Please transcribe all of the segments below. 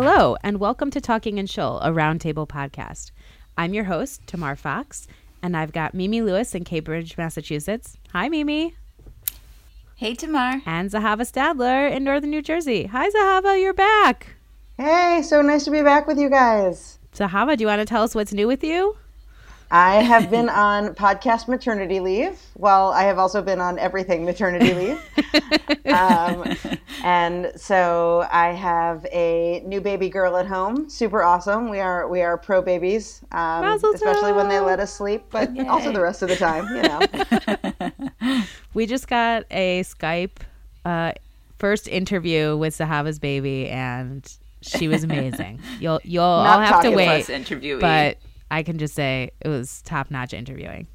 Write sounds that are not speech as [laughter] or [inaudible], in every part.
Hello, and welcome to Talking in Shul, a roundtable podcast. I'm your host, Tamar Fox, and I've got Mimi Lewis in Cambridge, Massachusetts. Hi, Mimi. Hey, Tamar. And Zahava Stadler in Northern New Jersey. Hi, Zahava, you're back. Hey, so nice to be back with you guys. Zahava, do you want to tell us what's new with you? I have [laughs] been on podcast maternity leave. Well, I have also been on everything maternity leave. um, and so I have a new baby girl at home. Super awesome. We are we are pro babies, um, especially when they let us sleep, but Yay. also the rest of the time. You know. [laughs] we just got a Skype uh, first interview with Zahava's baby, and she was amazing. You'll you'll all have to wait. But I can just say it was top notch interviewing.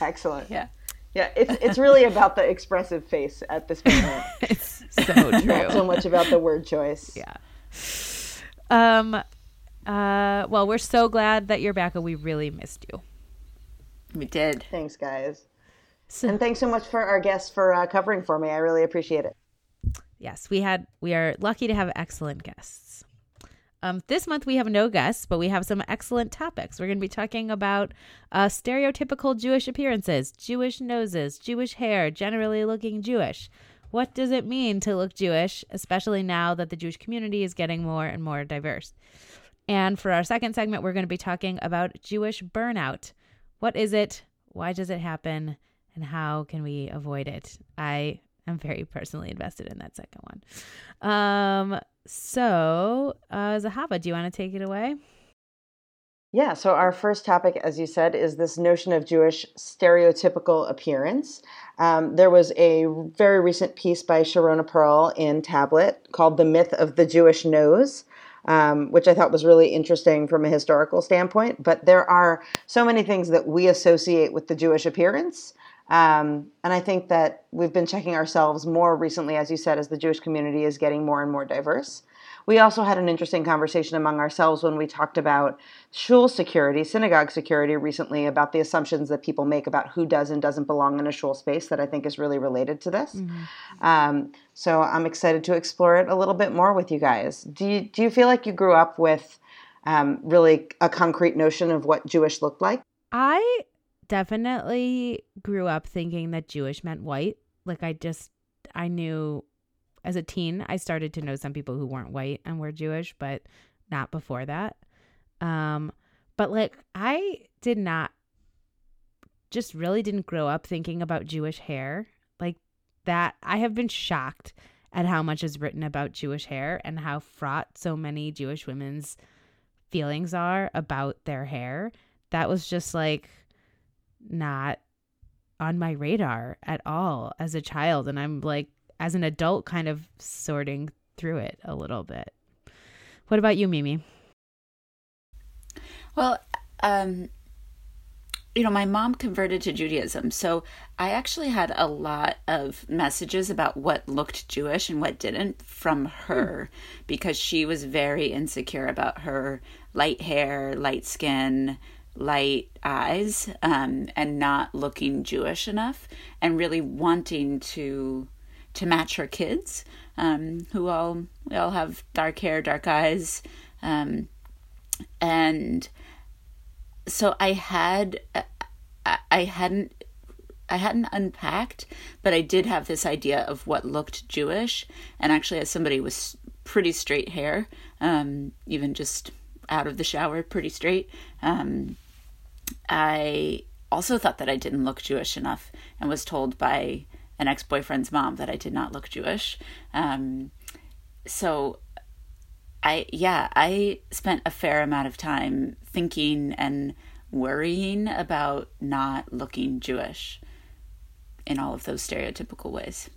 Excellent. Yeah. Yeah, it's it's really about the expressive face at this [laughs] moment. it's so [laughs] true. Not so much about the word choice. Yeah. Um uh well, we're so glad that you're back and we really missed you. We did. Thanks, guys. So, and thanks so much for our guests for uh, covering for me. I really appreciate it. Yes, we had we are lucky to have excellent guests. Um, this month we have no guests, but we have some excellent topics. We're going to be talking about uh, stereotypical Jewish appearances, Jewish noses, Jewish hair, generally looking Jewish. What does it mean to look Jewish, especially now that the Jewish community is getting more and more diverse? And for our second segment, we're going to be talking about Jewish burnout. What is it? Why does it happen? And how can we avoid it? I am very personally invested in that second one. Um, so, uh, Zahava, do you want to take it away? Yeah, so our first topic, as you said, is this notion of Jewish stereotypical appearance. Um, there was a very recent piece by Sharona Pearl in Tablet called The Myth of the Jewish Nose. Um, which I thought was really interesting from a historical standpoint. But there are so many things that we associate with the Jewish appearance um, and I think that we've been checking ourselves more recently, as you said, as the Jewish community is getting more and more diverse. We also had an interesting conversation among ourselves when we talked about shul security, synagogue security recently, about the assumptions that people make about who does and doesn't belong in a shul space that I think is really related to this. Mm-hmm. Um, so I'm excited to explore it a little bit more with you guys. Do you, do you feel like you grew up with um, really a concrete notion of what Jewish looked like? I definitely grew up thinking that Jewish meant white. Like I just I knew as a teen I started to know some people who weren't white and were Jewish, but not before that. Um but like I did not just really didn't grow up thinking about Jewish hair. Like that I have been shocked at how much is written about Jewish hair and how fraught so many Jewish women's feelings are about their hair. That was just like not on my radar at all as a child. And I'm like, as an adult, kind of sorting through it a little bit. What about you, Mimi? Well, um, you know, my mom converted to Judaism, so I actually had a lot of messages about what looked Jewish and what didn't from her because she was very insecure about her light hair, light skin, light eyes um, and not looking Jewish enough, and really wanting to to match her kids, um, who all we all have dark hair, dark eyes, um, and so I had I hadn't I hadn't unpacked, but I did have this idea of what looked Jewish, and actually, as somebody with pretty straight hair, um, even just out of the shower, pretty straight. Um, I also thought that I didn't look Jewish enough and was told by an ex boyfriend's mom that I did not look Jewish. Um, so I, yeah, I spent a fair amount of time thinking and worrying about not looking Jewish in all of those stereotypical ways.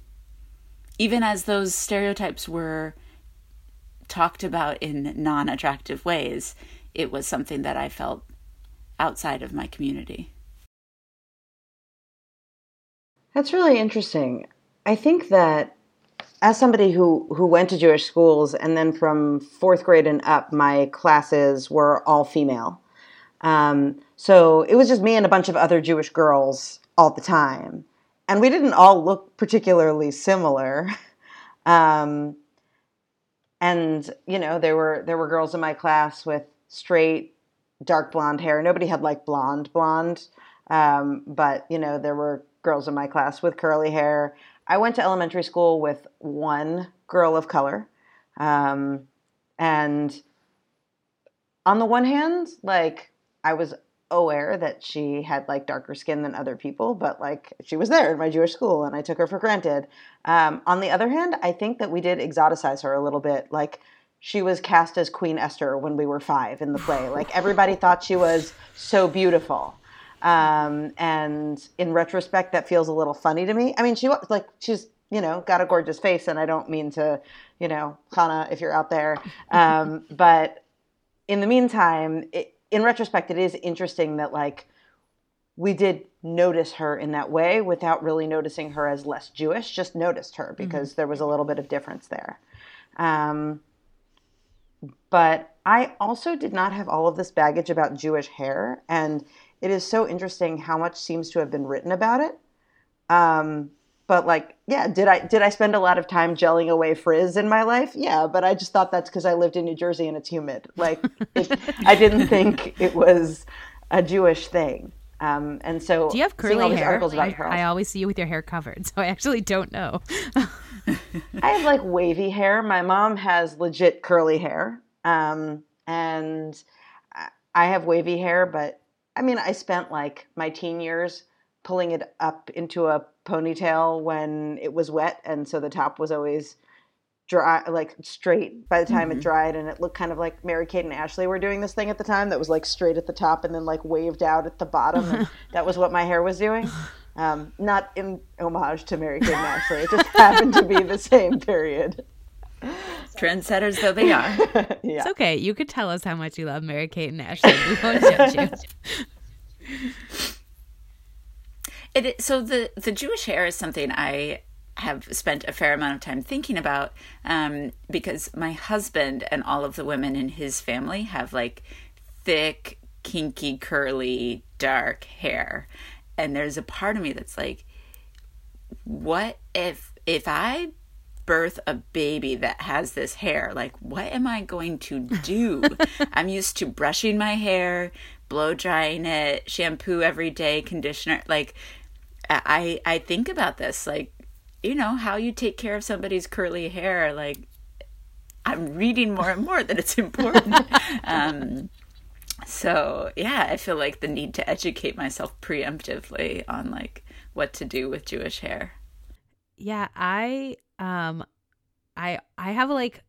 Even as those stereotypes were talked about in non attractive ways, it was something that I felt outside of my community. That's really interesting. I think that as somebody who, who went to Jewish schools and then from fourth grade and up, my classes were all female. Um, so it was just me and a bunch of other Jewish girls all the time. And we didn't all look particularly similar. [laughs] Um, and you know there were there were girls in my class with straight dark blonde hair. Nobody had like blonde blonde, um, but you know there were girls in my class with curly hair. I went to elementary school with one girl of color, um, and on the one hand, like I was aware that she had like darker skin than other people, but like she was there in my Jewish school and I took her for granted. Um, on the other hand, I think that we did exoticize her a little bit. Like she was cast as Queen Esther when we were five in the play. [laughs] Like everybody thought she was so beautiful. Um, and in retrospect, that feels a little funny to me. I mean, she was like, she's, you know, got a gorgeous face, and I don't mean to, you know, Hannah, if you're out there. Um, [laughs] but in the meantime, it, in retrospect, it is interesting that like we did notice her in that way without really noticing her as less Jewish. Just noticed her mm-hmm. because mm-hmm. there was a little bit of difference there. Um, but I also did not have all of this baggage about Jewish hair, and it is so interesting how much seems to have been written about it. Um, but like yeah did i did i spend a lot of time gelling away frizz in my life? Yeah but i just thought that's because i lived in new jersey and it's humid. Like it, i didn't think it was a jewish thing um, and so do you have curly hair? I, I, always see you with your hair covered [laughs] so i actually don't know. [laughs] I have like wavy hair. My mom has legit curly hair um, and i have wavy hair but i mean i spent like my teen years pulling it up into a ponytail when it was wet, and so the top was always dry, like straight by the time mm-hmm. it dried, and it looked kind of like Mary Kate and Ashley were doing this thing at the time that was like straight at the top and then like waved out at the bottom. [laughs] that was what my hair was doing. Um, not in homage to Mary Kate and Ashley. It just happened to be the same period. Trendsetters though they are. [laughs] yeah. It's okay. You could tell us how much you love Mary Kate and Ashley. We won't judge you. [laughs] It, so the the Jewish hair is something I have spent a fair amount of time thinking about um, because my husband and all of the women in his family have like thick, kinky, curly, dark hair, and there's a part of me that's like, what if if I birth a baby that has this hair like what am i going to do? [laughs] I'm used to brushing my hair blow drying it shampoo every day conditioner like I I think about this like you know how you take care of somebody's curly hair like I'm reading more and more that it's important. [laughs] um, so yeah, I feel like the need to educate myself preemptively on like what to do with Jewish hair. Yeah, I um I I have like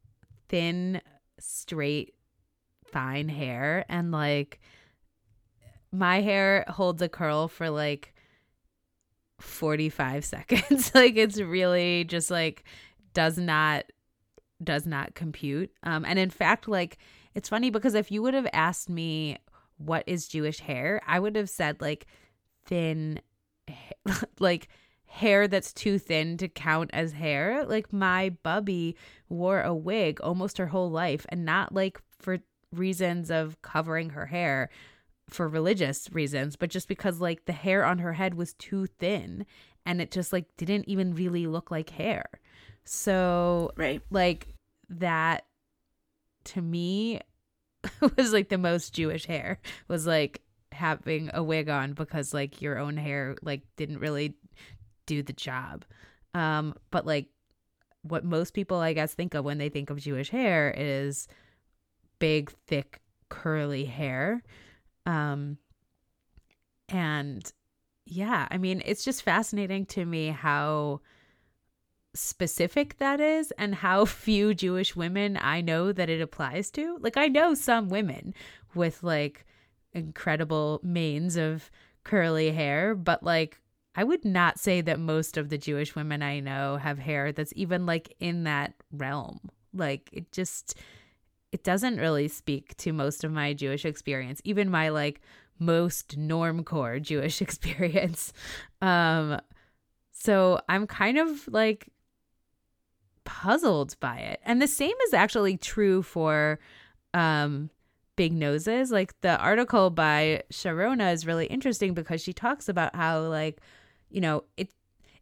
thin straight fine hair and like my hair holds a curl for like 45 [laughs] seconds. [laughs] like it's really just like does not does not compute. Um and in fact like it's funny because if you would have asked me what is Jewish hair, I would have said like thin [laughs] like hair that's too thin to count as hair. Like my bubby wore a wig almost her whole life and not like for reasons of covering her hair for religious reasons, but just because like the hair on her head was too thin and it just like didn't even really look like hair. So, right. like that to me [laughs] was like the most Jewish hair was like having a wig on because like your own hair like didn't really do the job. Um but like what most people I guess think of when they think of Jewish hair is big thick curly hair um, and yeah, I mean, it's just fascinating to me how specific that is and how [laughs] few Jewish women I know that it applies to. Like, I know some women with like incredible manes of curly hair, but like, I would not say that most of the Jewish women I know have hair that's even like in that realm. Like, it just it doesn't really speak to most of my Jewish experience, even my like most normcore [laughs] Jewish experience. Um so I'm kind of like puzzled by it. And the same is actually true for um big noses. Like the article by Sharona is really interesting because she talks about how like, you know, it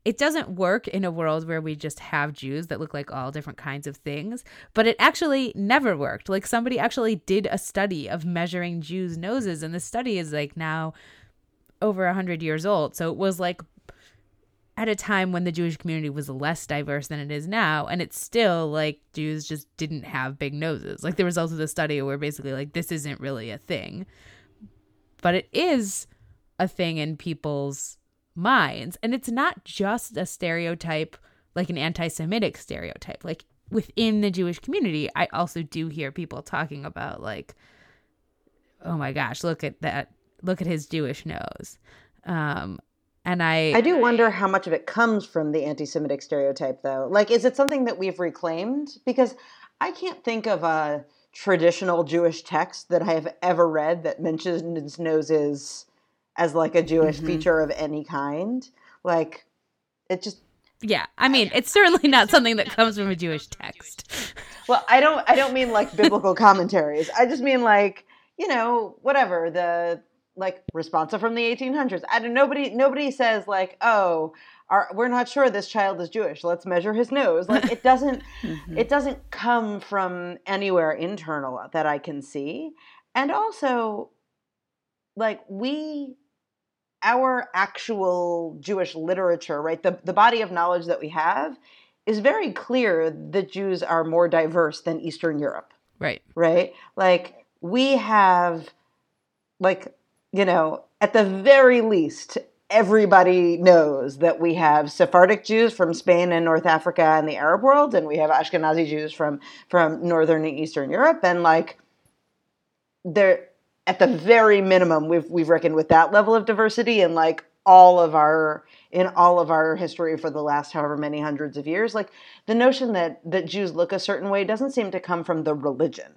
it doesn't work in a world where we just have Jews that look like all different kinds of things, but it actually never worked. Like somebody actually did a study of measuring Jews' noses, and the study is like now over a hundred years old. So it was like at a time when the Jewish community was less diverse than it is now, and it's still like Jews just didn't have big noses. Like the results of the study were basically like this isn't really a thing, but it is a thing in people's minds. And it's not just a stereotype, like an anti Semitic stereotype. Like within the Jewish community, I also do hear people talking about, like, oh my gosh, look at that. Look at his Jewish nose. Um, and I I do wonder how much of it comes from the anti-Semitic stereotype though. Like is it something that we've reclaimed? Because I can't think of a traditional Jewish text that I have ever read that mentions noses as like a Jewish mm-hmm. feature of any kind. Like it just yeah, I mean, it's certainly not something that comes from a Jewish text. Well, I don't I don't mean like biblical commentaries. I just mean like, you know, whatever, the like responsa from the 1800s. I don't nobody nobody says like, "Oh, our, we're not sure this child is Jewish. Let's measure his nose." Like it doesn't mm-hmm. it doesn't come from anywhere internal that I can see. And also like we our actual Jewish literature, right? The, the body of knowledge that we have is very clear that Jews are more diverse than Eastern Europe. Right. Right? Like, we have, like, you know, at the very least, everybody knows that we have Sephardic Jews from Spain and North Africa and the Arab world, and we have Ashkenazi Jews from from Northern and Eastern Europe, and like, there at the very minimum we've we've reckoned with that level of diversity in like all of our in all of our history for the last however many hundreds of years like the notion that that Jews look a certain way doesn't seem to come from the religion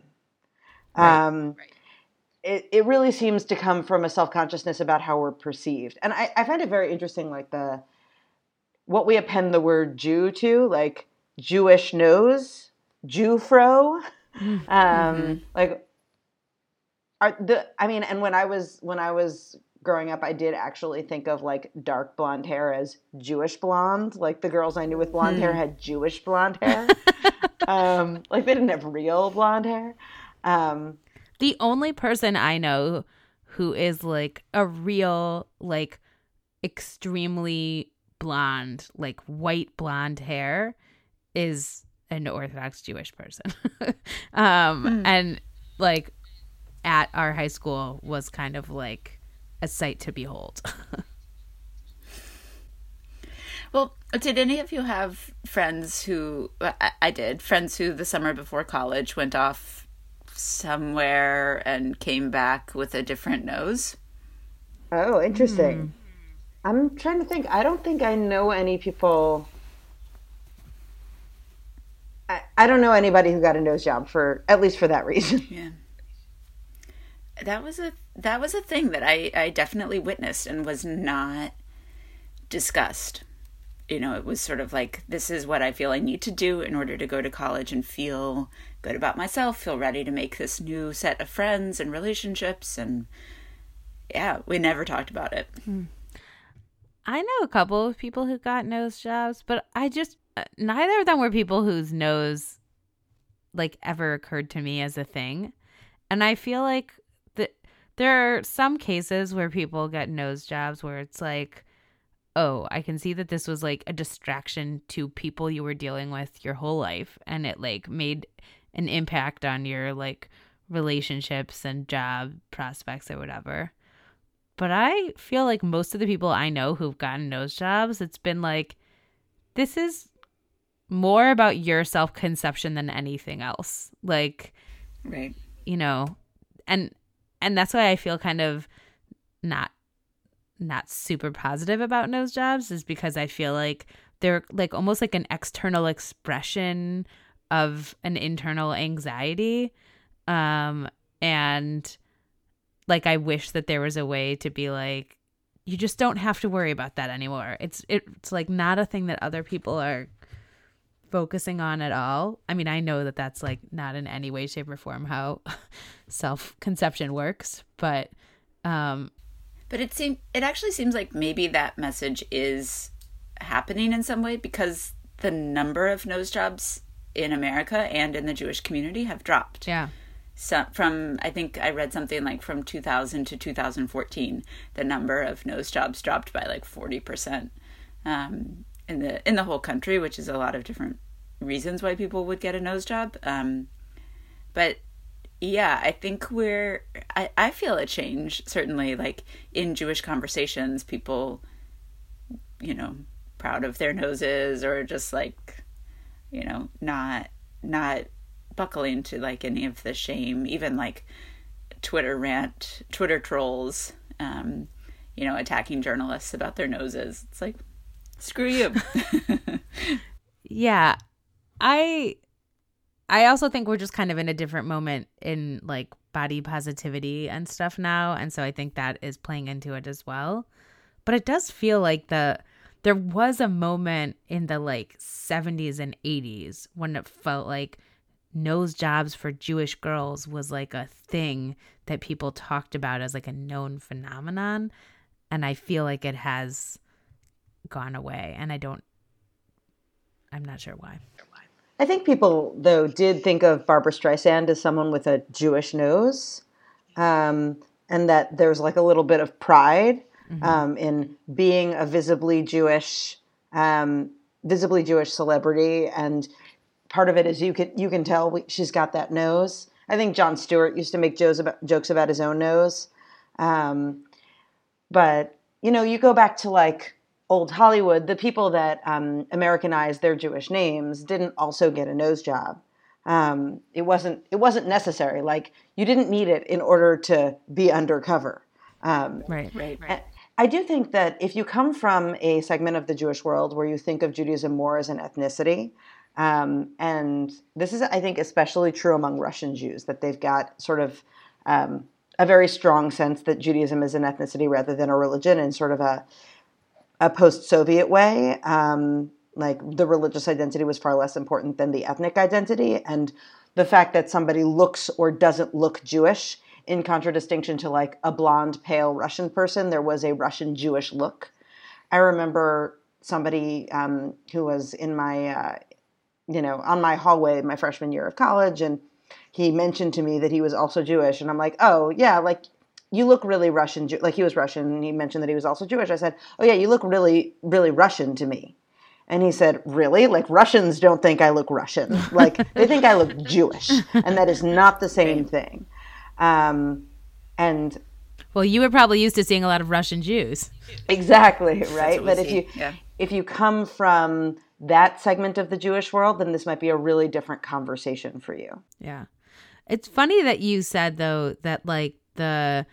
right, um, right. It, it really seems to come from a self-consciousness about how we're perceived and I, I find it very interesting like the what we append the word jew to like jewish nose jewfro mm-hmm. um, mm-hmm. like are the I mean, and when I was when I was growing up, I did actually think of like dark blonde hair as Jewish blonde. Like the girls I knew with blonde hmm. hair had Jewish blonde hair. [laughs] um, like they didn't have real blonde hair. Um, the only person I know who is like a real like extremely blonde, like white blonde hair, is an Orthodox Jewish person. [laughs] um, mm. and like at our high school was kind of like a sight to behold. [laughs] well, did any of you have friends who I, I did friends who the summer before college went off somewhere and came back with a different nose? Oh, interesting. Mm. I'm trying to think. I don't think I know any people. I, I don't know anybody who got a nose job for at least for that reason. Yeah that was a that was a thing that I I definitely witnessed and was not discussed. You know, it was sort of like this is what I feel I need to do in order to go to college and feel good about myself, feel ready to make this new set of friends and relationships and yeah, we never talked about it. Hmm. I know a couple of people who got nose jobs, but I just uh, neither of them were people whose nose like ever occurred to me as a thing. And I feel like there are some cases where people get nose jobs where it's like, oh, I can see that this was like a distraction to people you were dealing with your whole life and it like made an impact on your like relationships and job prospects or whatever. But I feel like most of the people I know who've gotten nose jobs, it's been like, this is more about your self conception than anything else. Like, right. You know, and and that's why I feel kind of not not super positive about nose jobs is because I feel like they're like almost like an external expression of an internal anxiety um and like I wish that there was a way to be like you just don't have to worry about that anymore. It's it's like not a thing that other people are focusing on at all. I mean, I know that that's like not in any way, shape, or form how [laughs] self conception works, but um, but it seems it actually seems like maybe that message is happening in some way because the number of nose jobs in America and in the Jewish community have dropped. Yeah. So from I think I read something like from 2000 to 2014, the number of nose jobs dropped by like 40 percent um, in the in the whole country, which is a lot of different reasons why people would get a nose job. Um, but yeah, I think we're I, I feel a change certainly like in Jewish conversations, people you know proud of their noses or just like you know not not buckling to like any of the shame even like twitter rant twitter trolls um you know attacking journalists about their noses it's like screw you [laughs] yeah i i also think we're just kind of in a different moment in like body positivity and stuff now and so i think that is playing into it as well but it does feel like the there was a moment in the like 70s and 80s when it felt like nose jobs for Jewish girls was like a thing that people talked about as like a known phenomenon. And I feel like it has gone away. And I don't, I'm not sure why. I think people, though, did think of Barbra Streisand as someone with a Jewish nose. Um, and that there's like a little bit of pride mm-hmm. um, in being a visibly Jewish, um, visibly Jewish celebrity, and part of it is you can you can tell we, she's got that nose. I think Jon Stewart used to make jokes about, jokes about his own nose, um, but you know, you go back to like old Hollywood, the people that um, Americanized their Jewish names didn't also get a nose job. Um, it wasn't it wasn't necessary. Like you didn't need it in order to be undercover. Um, right, right, right. I do think that if you come from a segment of the Jewish world where you think of Judaism more as an ethnicity, um, and this is, I think, especially true among Russian Jews, that they've got sort of um, a very strong sense that Judaism is an ethnicity rather than a religion and sort of a, a post Soviet way. Um, like the religious identity was far less important than the ethnic identity. And the fact that somebody looks or doesn't look Jewish in contradistinction to like a blonde, pale Russian person, there was a Russian Jewish look. I remember somebody um, who was in my, uh, you know, on my hallway my freshman year of college, and he mentioned to me that he was also Jewish, and I'm like, oh yeah, like you look really Russian. Like he was Russian, and he mentioned that he was also Jewish. I said, oh yeah, you look really, really Russian to me. And he said, Really? Like Russians don't think I look Russian. [laughs] Like they think I look Jewish. And that is not the same thing. Um, and well, you were probably used to seeing a lot of Russian Jews. Exactly, [laughs] right? But if you yeah. if you come from that segment of the Jewish world, then this might be a really different conversation for you. Yeah. It's funny that you said though that like the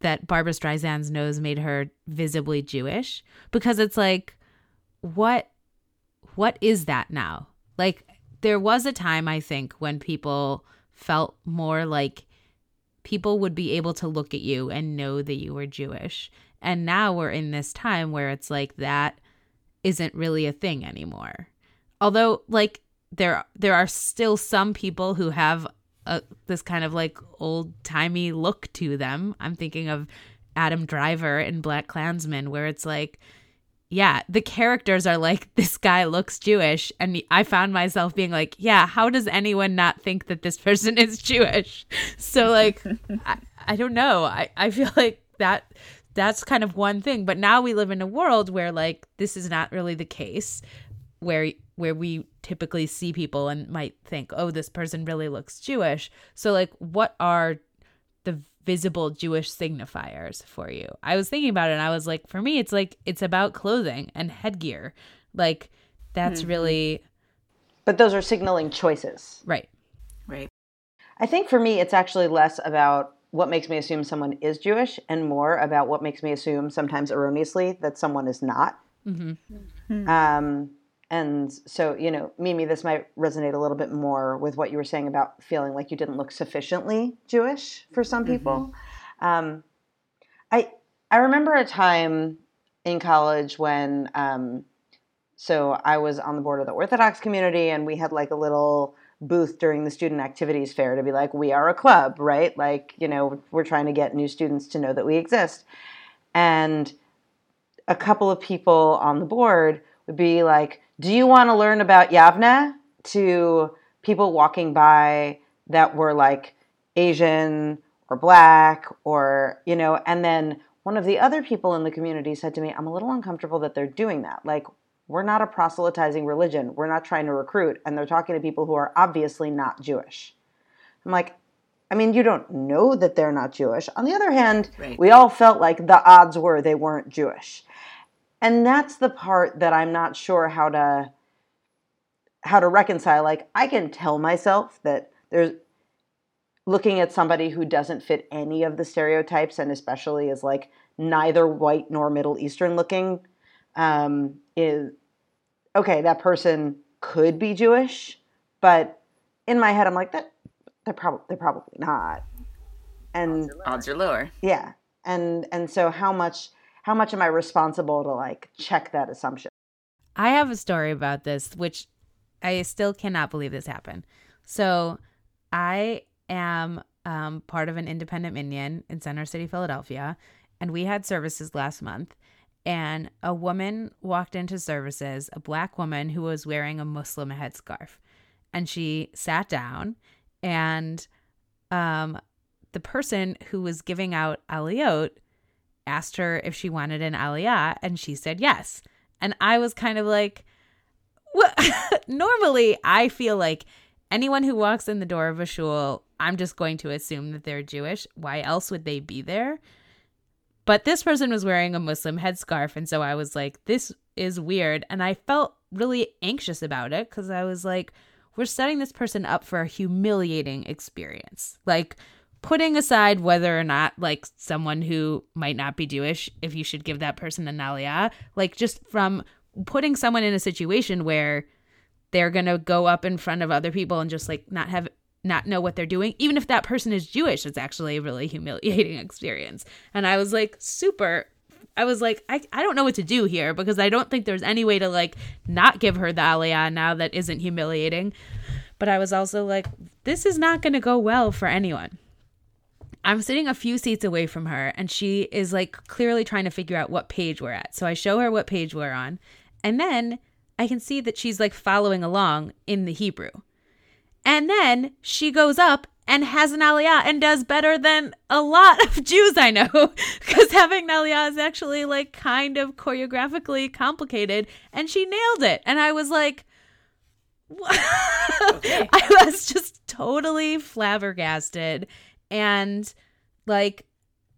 that Barbra Streisand's nose made her visibly Jewish because it's like what what is that now? Like there was a time I think when people felt more like people would be able to look at you and know that you were Jewish. And now we're in this time where it's like that isn't really a thing anymore. Although like there there are still some people who have a, this kind of like old-timey look to them. I'm thinking of Adam Driver in BlacKkKlansman where it's like yeah, the characters are like, [laughs] this guy looks Jewish. And I found myself being like, yeah, how does anyone not think that this person is [laughs] Jewish? So, like, [laughs] I, I don't know. I, I feel like that that's kind of one thing. But now we live in a world where, like, this is not really the case, where where we typically see people and might think, oh, this person really looks Jewish. So, like, what are the visible Jewish signifiers for you. I was thinking about it and I was like, for me, it's like, it's about clothing and headgear. Like, that's mm-hmm. really. But those are signaling choices. Right. Right. I think for me, it's actually less about what makes me assume someone is Jewish and more about what makes me assume, sometimes erroneously, that someone is not. Mm-hmm. Mm-hmm. Um, and so, you know, Mimi, this might resonate a little bit more with what you were saying about feeling like you didn't look sufficiently Jewish for some mm-hmm. people. Mm-hmm. Um, I I remember a time in college when, um, so I was on the board of the Orthodox community, and we had like a little booth during the student activities fair to be like, we are a club, right? Like, you know, we're trying to get new students to know that we exist, and a couple of people on the board would be like, "Do you want to learn about Yavne?" to people walking by that were like Asian or black or you know, and then one of the other people in the community said to me, "I'm a little uncomfortable that they're doing that. Like we're not a proselytizing religion. We're not trying to recruit and they're talking to people who are obviously not Jewish." I'm like, I mean, you don't know that they're not Jewish. On the other hand, right. we all felt like the odds were they weren't Jewish. And that's the part that I'm not sure how to how to reconcile. Like I can tell myself that there's looking at somebody who doesn't fit any of the stereotypes and especially is like neither white nor middle eastern looking um, is okay that person could be jewish but in my head i'm like that they're probably they're probably not. And odds are lower. Yeah. And and so how much how much am I responsible to like check that assumption? I have a story about this which I still cannot believe this happened. So I am um, part of an independent minyan in Center City, Philadelphia, and we had services last month. And a woman walked into services, a black woman who was wearing a Muslim headscarf. And she sat down and um, the person who was giving out aliyot asked her if she wanted an aliyah, and she said yes. And I was kind of like, well, [laughs] normally I feel like anyone who walks in the door of a shul, I'm just going to assume that they're Jewish. Why else would they be there? But this person was wearing a Muslim headscarf. And so I was like, this is weird. And I felt really anxious about it because I was like, we're setting this person up for a humiliating experience. Like putting aside whether or not like someone who might not be Jewish, if you should give that person an aliyah, like just from putting someone in a situation where they're gonna go up in front of other people and just like not have not know what they're doing even if that person is jewish it's actually a really humiliating [laughs] experience and i was like super I was like, I, I don't know what to do here because I don't think there's any way to like not give her the aliyah now that isn't humiliating. But I was also like, this is not to go well for anyone. I'm sitting a few seats away from her and she is like clearly trying to figure out what page we're at. So I show her what page we're on. And then I can see that she's like following along in the Hebrew. And then she goes up and has an aliyah and does better than a lot of [laughs] Jews I know because having an aliyah is actually like kind of choreographically complicated and she nailed it. And I was like, [laughs] okay. I was just totally flabbergasted. And like,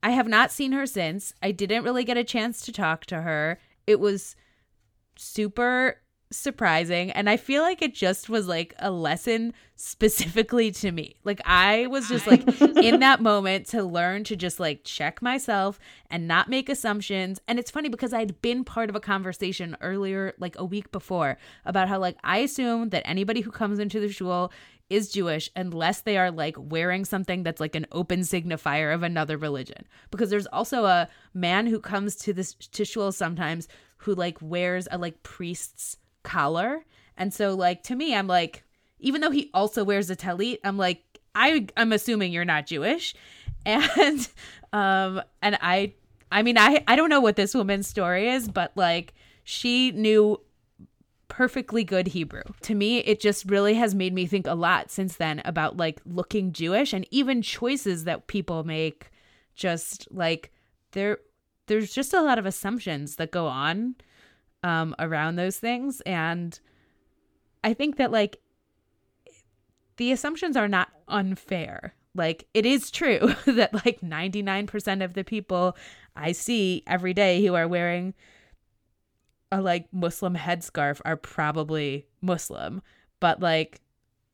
I have not seen her since. I didn't really get a chance to talk to her. It was super surprising and i feel like it just was like a lesson specifically to me like i was just like in that [laughs] moment to learn to just like check myself and not make assumptions and it's funny because i'd been part of a conversation earlier like a week before about how like i assume that anybody who comes into the shul is Jewish unless they are like wearing something that's like an open signifier of another religion. Because there's also a man who comes to this to shul sometimes who like wears a like priest's collar. And so like to me, I'm like, even though he also wears a talit, I'm like, I I'm assuming you're not Jewish. [laughs] And um and I I mean I I don't know what this woman's story is, but like she knew perfectly good Hebrew. To me, it just really has made me think a lot since then about like looking Jewish and even choices that people make just like there there's just a lot of assumptions that go on um, around those things. And I think that, like, the assumptions are not unfair. Like, it is true [laughs] that, like, 99% of the people I see every day who are wearing a, like, Muslim headscarf are probably Muslim. But, like,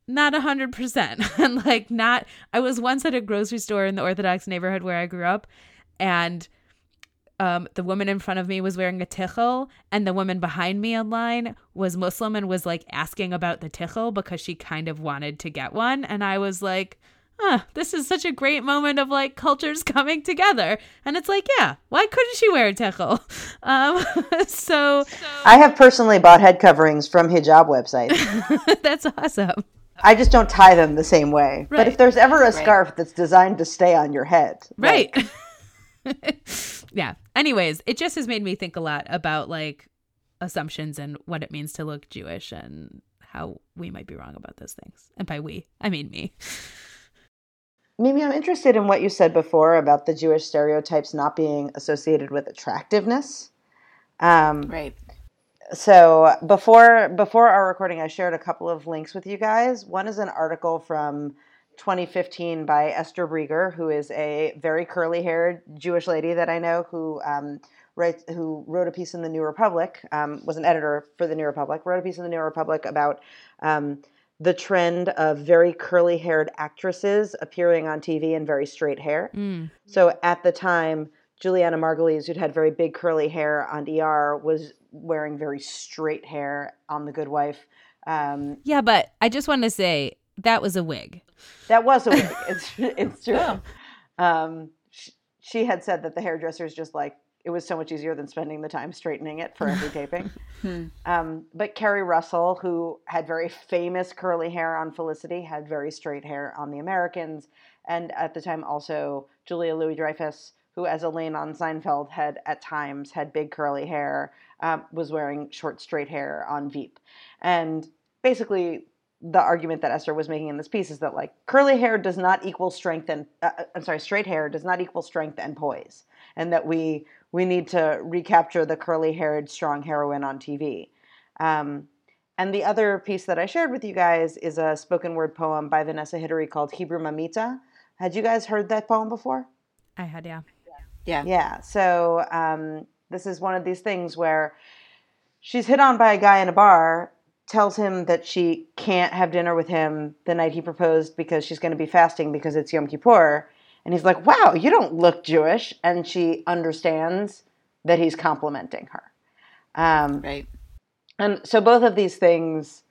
not a hundred percent [laughs] and like not i was once at a grocery store in the orthodox neighborhood where i grew up and um, the woman in front of me was wearing a tichel, and the woman behind me in line was Muslim and was like asking about the tichel because she kind of wanted to get one. And I was like, huh, this is such a great moment of like cultures [laughs] coming together. And it's like, yeah, why couldn't she wear a tichel? [laughs] Um, so, [laughs] so I have personally bought head coverings from hijab websites. That's awesome. I just don't tie them the same way. Right. But if there's ever a scarf right. that's designed to stay on your head, right. Like, yeah. Anyways, it just has made me think a lot about like assumptions and what it means to look Jewish and how we might be wrong about those things. And by we, I mean me. Mimi, I'm interested in what you said before about the Jewish stereotypes not being associated with attractiveness. Um, right. So before before our recording, I shared a couple of links with you guys. One is an article from 2015 by Esther Breger, who is a very curly haired Jewish lady that I know who um, writes who wrote a piece in the New Republic, um, was an editor for the New Republic, wrote a piece in the New Republic about um, the trend of very curly haired actresses appearing on TV in very straight hair. Mm. So at the time, Julianna Margulies, who'd had very big curly hair on ER, was wearing very straight hair on The Good Wife. Um, Yeah, but I just want to say that was a wig. that was a wig. [laughs] it's it's true. Um, she, she had said that the hairdressers just like it was so much easier than spending the time straightening it for every taping. [laughs] Um, but Keri Russell, who had very famous curly hair on Felicity, had very straight hair on The Americans, and at the time also Julia Louis Dreyfus, who as Elaine on Seinfeld had at times had big curly hair, um, was wearing short straight hair on Veep, and basically the argument that Esther was making in this piece is that like curly hair does not equal strength and uh, I'm sorry, straight hair does not equal strength and poise, and that we we need to recapture the curly haired strong heroine on TV. Um, and the other piece that I shared with you guys is a spoken word poem by Vanessa Hidary called Hebrew Mamita. Had you guys heard that poem before? I had, yeah. Yeah. Yeah. So um, this is one of these things where she's hit on by a guy in a bar, tells him that she can't have dinner with him the night he proposed because she's going to be fasting because it's Yom Kippur. And he's like, wow, you don't look Jewish. And she understands that he's complimenting her. Um, Right. and so both of these things,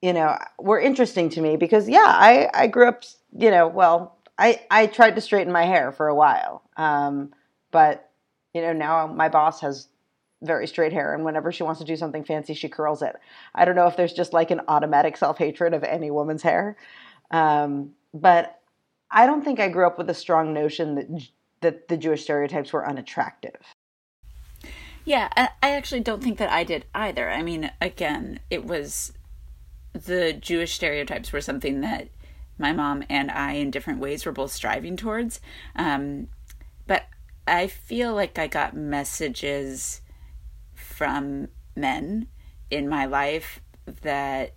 you know, were interesting to me because yeah, I, I grew up, you know, well, I, I tried to straighten my hair for a while. Um, but you know, now my boss has very straight hair and whenever she wants to do something fancy, she curls it. I don't know if there's just like an automatic self-hatred of any woman's hair. Um, but I don't think I grew up with a strong notion that that the Jewish stereotypes were unattractive. Yeah, I, I actually don't think that I did either. I mean, again, it was the Jewish stereotypes were something that my mom and I, in different ways, were both striving towards. Um, but I feel like I got messages from men in my life that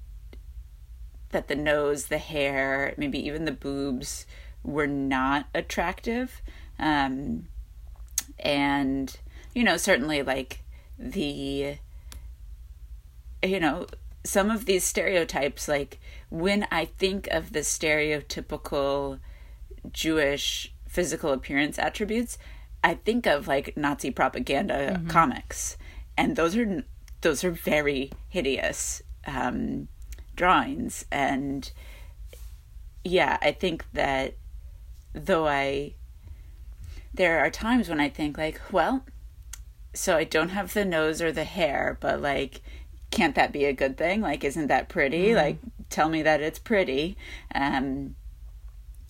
that the nose, the hair, maybe even the boobs were not attractive. Um, and you know certainly like the you know some of these stereotypes like when i think of the stereotypical jewish physical appearance attributes i think of like nazi propaganda comics and those are those are very hideous um drawings and yeah i think that though i there are times when I think like, well, so I don't have the nose or the hair, but like, can't that be a good thing? Like, isn't that pretty? Like, tell me that it's pretty. Um,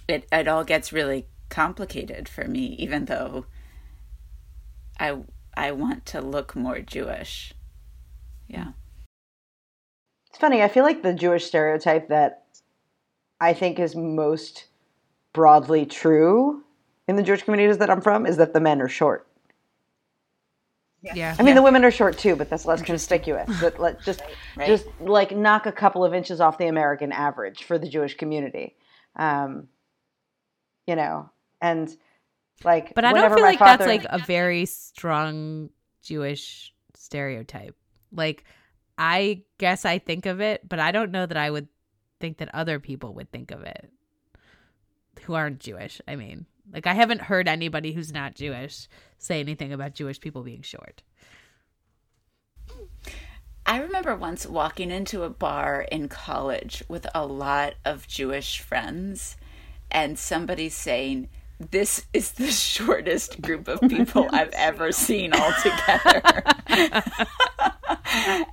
it it all gets really complicated for me, even though I I want to look more Jewish. Yeah. It's funny. I feel like the Jewish stereotype that I think is most broadly true in the Jewish communities that I'm from is that the men are short. Yeah. I mean, the women are short too, but that's less conspicuous. But let [laughs] just Right. just like knock a couple of inches off the American average for the Jewish community. Um, you know, and like, But I don't feel my like that's like a very strong Jewish stereotype. Like, I guess I think of it, but I don't know that I would think that other people would think of it who aren't Jewish. I mean, like, I haven't heard anybody who's not Jewish say anything about Jewish people being short. I remember once walking into a bar in college with a lot of Jewish friends and somebody saying, This is the [laughs] shortest group of people [laughs] I've ever seen all together. [laughs]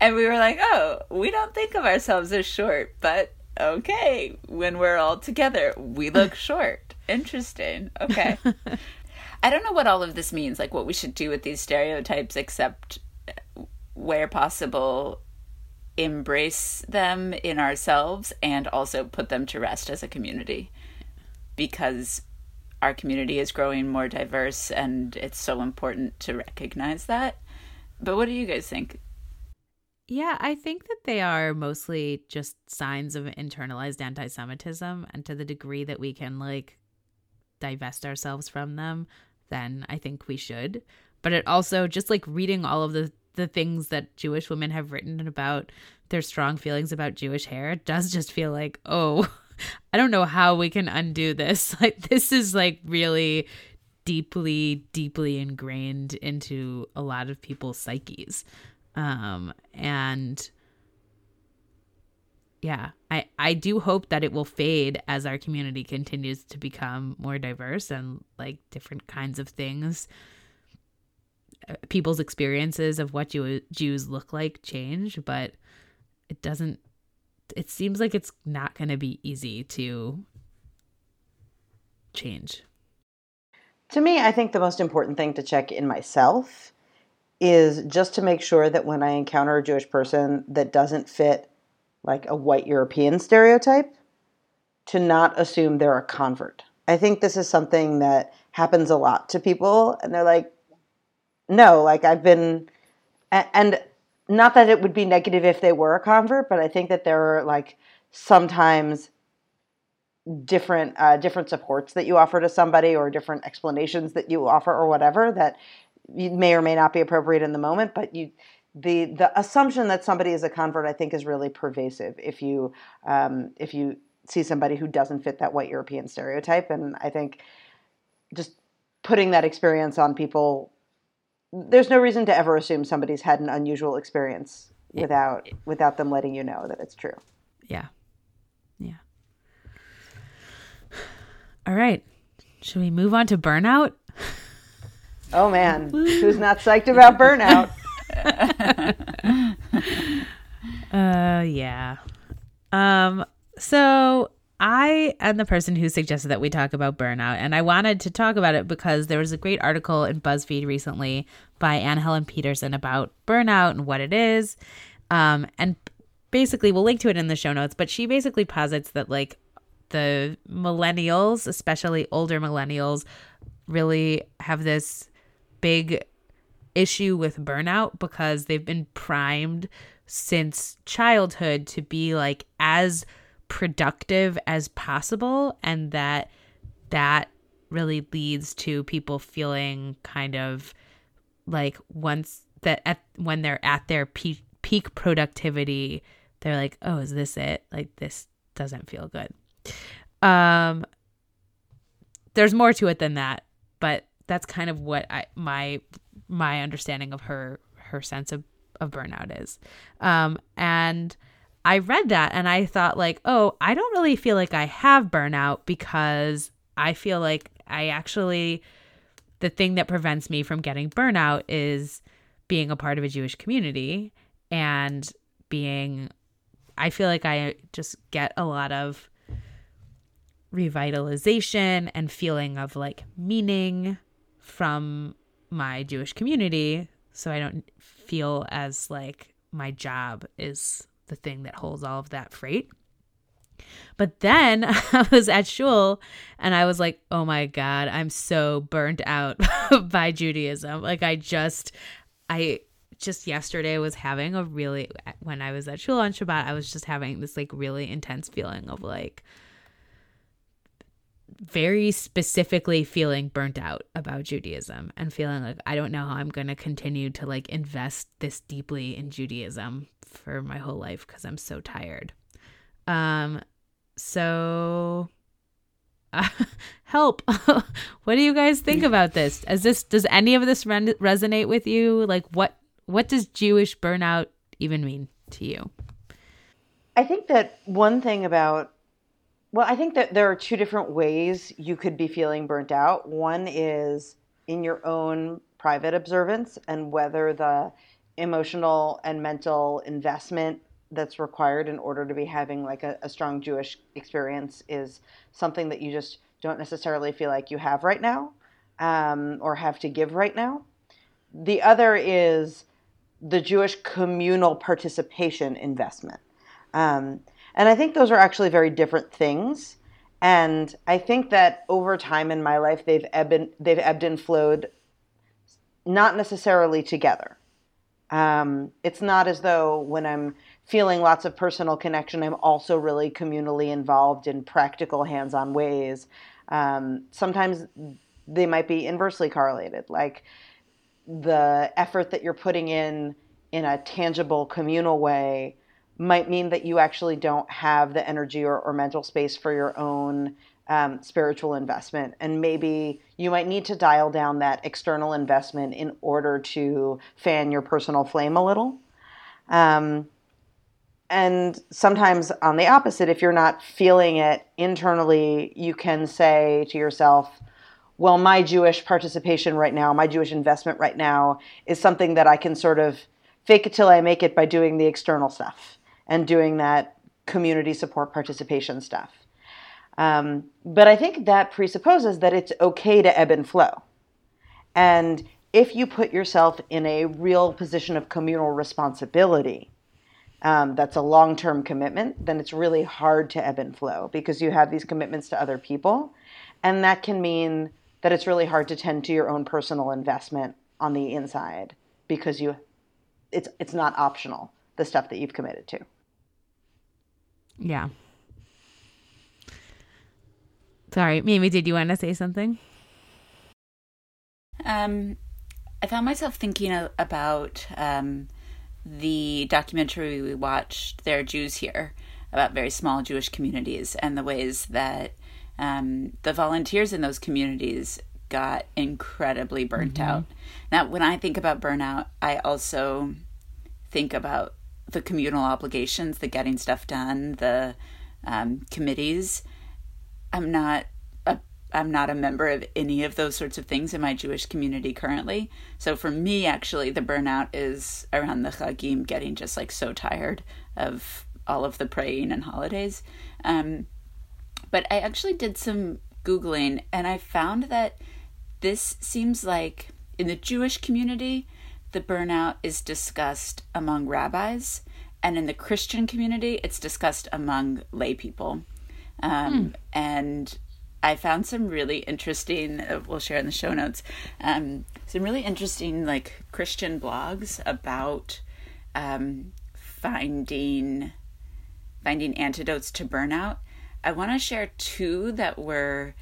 and we were like, Oh, we don't think of ourselves as short, but okay, when we're all together, we look short. Interesting. Okay. I don't know what all of this means, like what we should do with these stereotypes, except where possible, embrace them in ourselves and also put them to rest as a community because our community is growing more diverse and it's so important to recognize that. But what do you guys think? Yeah, I think that they are mostly just signs of internalized anti Semitism. And to the degree that we can like divest ourselves from them, then I think we should. But it also just like reading all of the the things that Jewish women have written about their strong feelings about Jewish hair, does just feel like, oh, [laughs] I don't know how we can undo this. [laughs] Like this is like really deeply, deeply ingrained into a lot of people's psyches. Um, and yeah, I, I do hope that it will fade as our community continues to become more diverse and like different kinds of things people's experiences of what Jew- Jews look like change, but it doesn't. It seems like it's not going to be easy to change. To me, I think the most important thing to check in myself is just to make sure that when I encounter a Jewish person that doesn't fit like a white European stereotype, to not assume they're a convert. I think this is something that happens a lot to people, and they're like, no, like I've been, and not that it would be negative if they were a convert, but I think that there are like sometimes different uh, different supports that you offer to somebody or different explanations that you offer or whatever that may or may not be appropriate in the moment but you the the assumption that somebody is a convert i think is really pervasive if you um, if you see somebody who doesn't fit that white european stereotype and i think just putting that experience on people there's no reason to ever assume somebody's had an unusual experience without without them letting you know that it's true. Yeah. Yeah. All right. Should we move on to burnout? Oh man, [laughs] who's not psyched about burnout? [laughs] [laughs] uh yeah. Um so I am the person who suggested that we talk about burnout, and I wanted to talk about it because there was a great article in BuzzFeed recently by Anne Helen Petersen about burnout and what it is. Um, and basically, we'll link to it in the show notes, but she basically posits that, like, the millennials, especially older millennials, really have this big issue with burnout because they've been primed since childhood to be like as productive as possible and that that really leads to people feeling kind of like once that at when they're at their peak peak productivity they're like oh is this it? Like this doesn't feel good. Um there's more to it than that but that's kind of what I my my understanding of her her sense of of burnout is. Um and I read that and I thought like, "Oh, I don't really feel like I have burnout because I feel like I actually the thing that prevents me from getting burnout is being a part of a Jewish community and being I feel like I just get a lot of revitalization and feeling of like meaning from my Jewish community. So I don't feel as like my job is the thing that holds all of that freight. But then [laughs] I was at shul and I was like, oh my God, I'm so burnt out [laughs] by Judaism. Like, I just, I just yesterday was having a really, when I was at shul on Shabbat, I was just having this like really intense feeling of like, very specifically feeling burnt out about Judaism and feeling like I don't know how I'm going to continue to like invest this deeply in Judaism for my whole life because I'm so tired. Um, so uh, [laughs] help. [laughs] what do you guys think about this? As this does any of this re- resonate with you? Like what what does Jewish burnout even mean to you? I think that one thing about well, I think that there are two different ways you could be feeling burnt out. One is in your own private observance and whether the emotional and mental investment that's required in order to be having like a, a, strong Jewish experience is something that you just don't necessarily feel like you have right now. um, or have to give right now. The other is the Jewish communal participation investment. Um, and I think those are actually very different things. And I think that over time in my life, they've ebbed, and, they've ebbed and flowed, not necessarily together. Um, it's not as though when I'm feeling lots of personal connection, I'm also really communally involved in practical, hands on ways. Um, sometimes they might be inversely correlated. Like the effort that you're putting in in a tangible, communal way might mean that you actually don't have the energy or, or mental space for your own um, spiritual investment. And maybe you might need to dial down that external investment in order to fan your personal flame a little. Um, and sometimes on the opposite, if you're not feeling it internally, you can say to yourself, well, my Jewish participation right now, my Jewish investment right now is something that I can sort of fake it till I make it by doing the external stuff and doing that community support participation stuff. Um, but I think that presupposes that it's okay to ebb and flow. And if you put yourself in a real position of communal responsibility, um, that's a long term commitment, then it's really hard to ebb and flow because you have these commitments to other people. And that can mean that it's really hard to tend to your own personal investment on the inside because you it's it's not optional the stuff that you've committed to. Yeah. Sorry, Mimi, did you want to say something? Um, I found myself thinking about um, the documentary we watched, There Are Jews Here, about very small Jewish communities and the ways that um, the volunteers in those communities got incredibly burnt mm-hmm. out. Now, when I think about burnout, I also think about the communal obligations, the getting stuff done, the um, committees. I'm not a I'm not a member of any of those sorts of things in my Jewish community currently. So for me, actually, the burnout is around the Chagim, getting just like so tired of all of the praying and holidays. Um, but I actually did some googling, and I found that this seems like in the Jewish community, the burnout is discussed among rabbis, and in the Christian community, it's discussed among lay people. Um, hmm. And I found some really interesting. Uh, we'll share in the show notes. Um, some really interesting, like Christian blogs about um, finding finding antidotes to burnout. I want to share two that were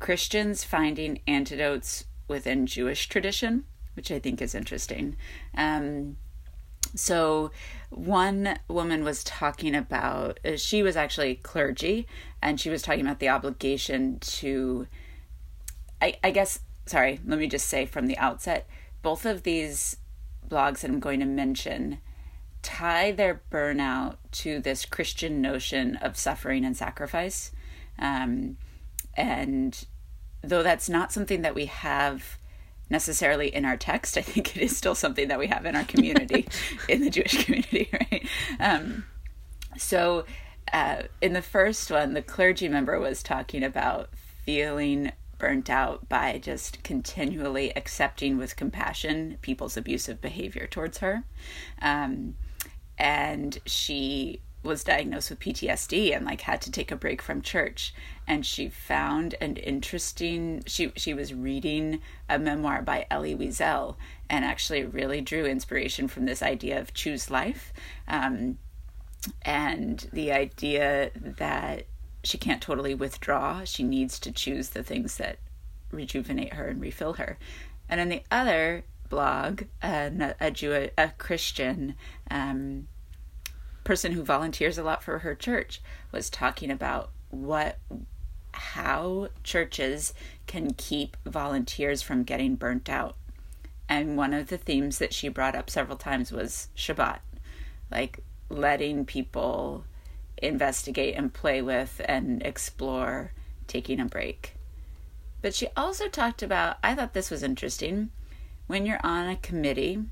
Christians finding antidotes within Jewish tradition which I think is interesting. Um, so one woman was talking about uh, she was actually clergy and she was talking about the obligation to I, I guess sorry let me just say from the outset both of these blogs that i'm going to mention tie their burnout to this christian notion of suffering and sacrifice um, and though that's not something that we have necessarily in our text. I think it is still something that we have in our community, [laughs] in the Jewish community, [laughs] right? Um, so, uh, in the first one, the clergy member was talking about feeling burnt out by just continually accepting with compassion people's abusive behavior towards her. Um, and she was diagnosed with PTSD and like had to take a break from church. And she found an interesting she she was reading a memoir by Elie Wiesel and actually really drew inspiration from this idea of choose life. Um, and the idea that she can't totally withdraw she needs to choose the things that rejuvenate her and refill her. And then the other blog a, a Jew a Christian um, person who volunteers a lot for her church was talking about what how churches can keep volunteers from getting burnt out. And one of the themes that she brought up several times was Shabbat, like letting people investigate and play with and explore taking a break. But she also talked about, I thought this was interesting, when you're on a committee,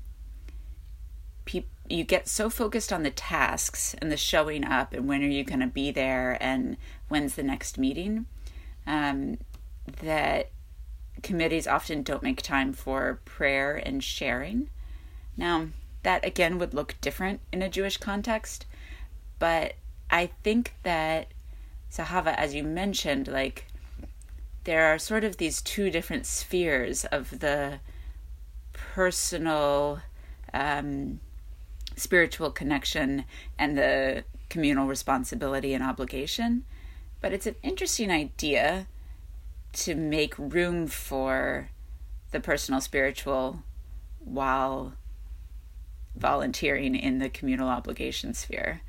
people you get so focused on the tasks and the showing up and when are you going to be there and when's the next meeting um, that committees often don't make time for prayer and sharing. Now, that again would look different in a Jewish context, but I think that Zahava, as you mentioned, like there are sort of these two different spheres of the personal um, spiritual connection and the communal responsibility and obligation. But it's an interesting idea to make room for the personal spiritual while volunteering in the communal obligation sphere.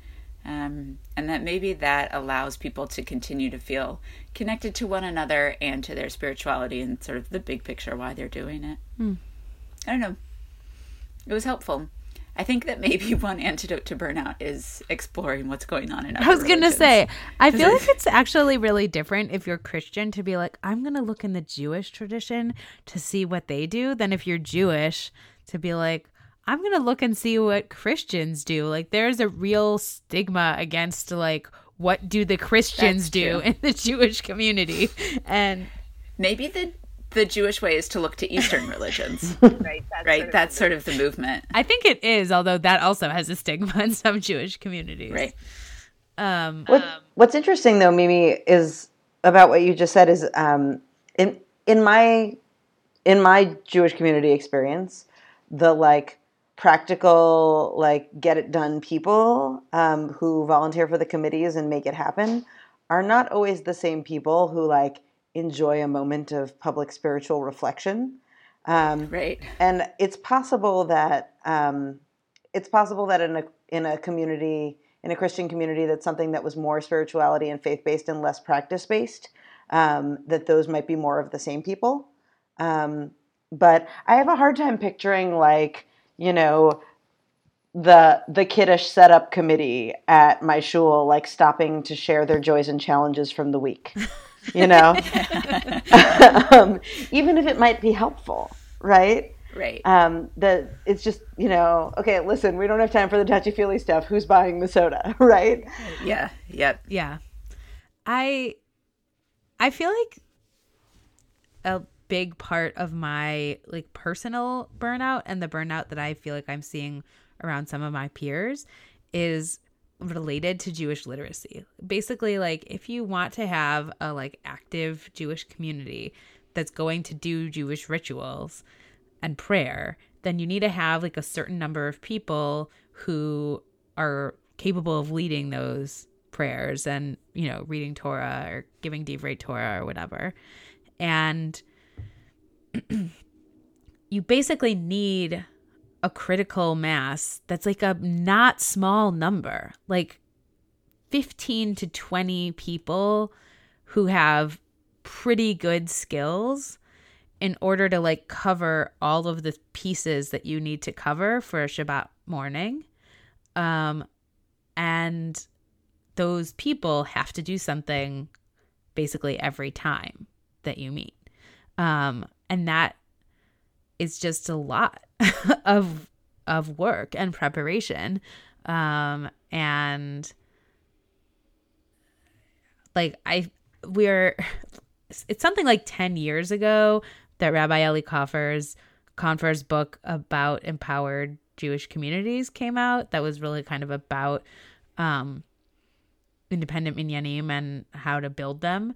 Um, and that maybe that allows people to continue to feel connected to one another and to their spirituality and sort of the big picture why they're doing it. Hmm. I don't know. It was helpful. I think that maybe [laughs] one antidote to burnout is exploring what's going on in other I was going to say, I feel like it's actually really different if you're Christian to be like, I'm going to look in the Jewish tradition to see what they do, than if you're Jewish to be like, I'm going to look and see what Christians do. Like, there's a real stigma against, like, what do the Christians That's do true. in the [laughs] Jewish community? And maybe the the Jewish way is to look to Eastern religions, [laughs] Right. That's right? sort of That's sort of the movement, I think it is, although that also has a stigma in some Jewish communities. right? Um, What, what's interesting though, Mimi, is about what you just said is um, in in my in my Jewish community experience, the like practical like get it done people um, who volunteer for the committees and make it happen are not always the same people who like enjoy a moment of public spiritual reflection. Um, Right. and it's possible that um, it's possible that in a in a community in a Christian community that's something that was more spirituality and faith based and less practice based um, that those might be more of the same people. Um, but I have a hard time picturing like you know the the kiddush setup committee at my shul like stopping to share their joys and challenges from the week. [laughs] You know, [laughs] [laughs] um, even if it might be helpful, right? Right. um, that it's just you know okay listen we don't have time for the touchy feely stuff who's buying the soda [laughs] right yeah. Yep. yeah i i feel like a big part of my like personal burnout and the burnout that i feel like i'm seeing around some of my peers is related to jewish literacy basically like if you want to have a like active jewish community that's going to do jewish rituals and prayer, then you need to have like a certain number of people who are capable of leading those prayers and, you know, reading Torah or giving Divrei Torah or whatever. And [clears throat] you basically need a critical mass that's like a not small number, like 15 to 20 people who have pretty good skills in order to like cover all of the pieces that you need to cover for a Shabbat morning. Um and those people have to do something basically every time that you meet. Um and that is just a lot [laughs] of of work and preparation. Um and like I we're [laughs] it's something like 10 years ago that Rabbi Eli Koffer's Kaunfer's book about empowered Jewish communities came out. That was really kind of about um, independent minyanim and how to build them.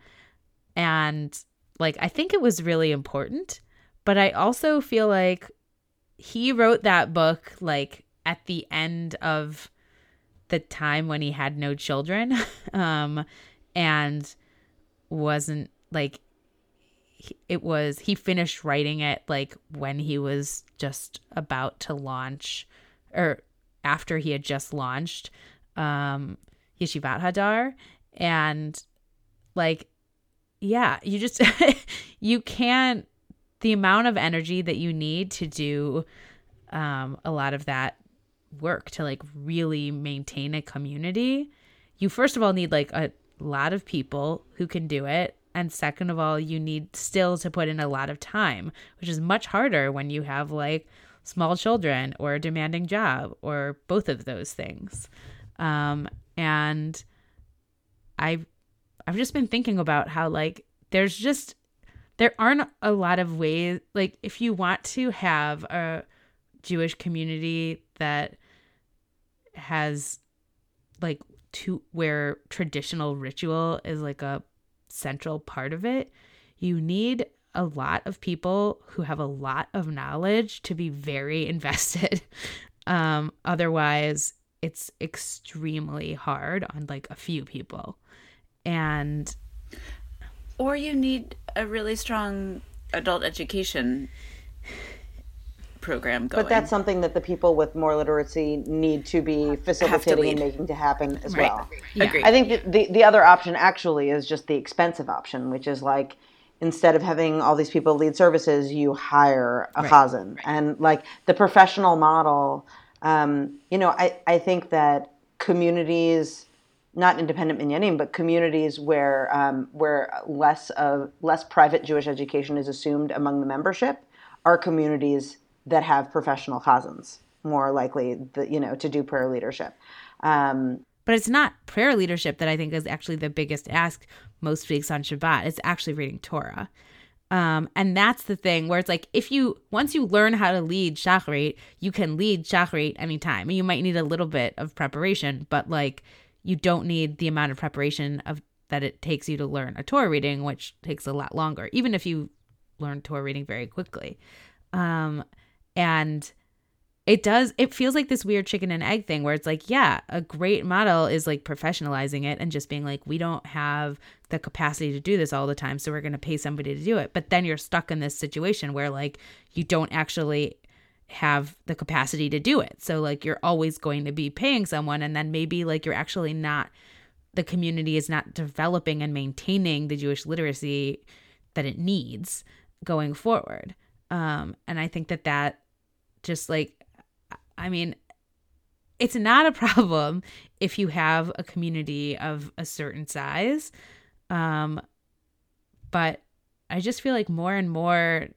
And like, I think it was really important, but I also feel like he wrote that book like at the end of the time when he had no children [laughs] um, and wasn't like it was he finished writing it like when he was just about to launch or after he had just launched um Yeshivat Hadar. And like yeah you just [laughs] you can't the amount of energy that you need to do um a lot of that work to like really maintain a community you first of all need like a lot of people who can do it. And second of all you need still to put in a lot of time which is much harder when you have like small children or a demanding job or both of those things. Um and i've i've just been thinking about how like there's just there aren't a lot of ways like if you want to have a Jewish community that has like to where traditional ritual is like a central part of it, you need a lot of people who have a lot of knowledge to be very [laughs] invested. um, otherwise, it's extremely hard on like a few people. And or you need a really strong adult education program going. But that's something that the people with more literacy need to be facilitating to and making to happen as right. well. Yeah. I think the, the, the other option actually is just the expensive option, which is like instead of having all these people lead services, you hire a right. chazan. Right. And like the professional model, um, you know, I, I think that communities, not independent minyanim, but communities where um, where less of less private Jewish education is assumed among the membership are communities that have professional chazans more likely, the, you know, to do prayer leadership. Um, but it's not prayer leadership that I think is actually the biggest ask most weeks on Shabbat. It's actually reading Torah. Um, and that's the thing where it's like if you once you learn how to lead Shacharit, you can lead Shacharit anytime. And you might need a little bit of preparation, but like you don't need the amount of preparation of that it takes you to learn a Torah reading, which takes a lot longer, even if you learn Torah reading very quickly. Um, and it does it feels like this weird chicken and egg thing where it's like yeah a great model is like professionalizing it and just being like we don't have the capacity to do this all the time so we're going to pay somebody to do it but then you're stuck in this situation where like you don't actually have the capacity to do it so like you're always going to be paying someone and then maybe like you're actually not the community is not developing and maintaining the jewish literacy that it needs going forward um and i think that that just like I mean, it's not a [laughs] problem if you have a community of a certain size. Um, but I just feel like more and more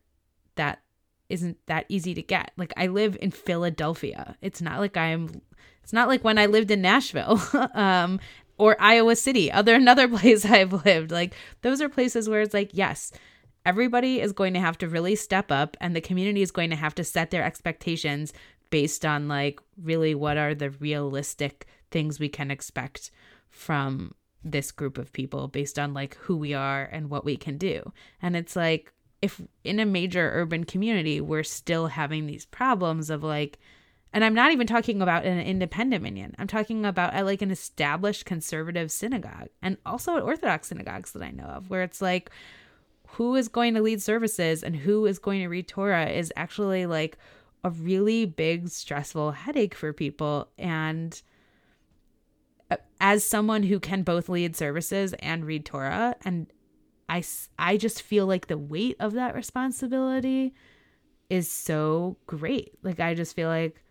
that isn't that easy to get. Like I live in Philadelphia. It's not like I'm it's not like when I lived in Nashville. [laughs] um or Iowa City, other [laughs] another place I've lived. Like those are places where it's like, yes, everybody is going to have to really step up and the community is going to have to set their expectations based on like really what are the realistic things we can expect from this group of people based on like who we are and what we can do. And it's like if in a major urban community we're still having these problems of like and I'm not even talking about an independent minyan. I'm talking about at like an established conservative synagogue and also at Orthodox synagogues that I know of, where it's like who is going to lead services and who is going to read Torah is actually like a really big stressful headache for people and uh, as someone who can both lead services and read Torah and I I just feel like the weight of that responsibility is so great. Like I just feel like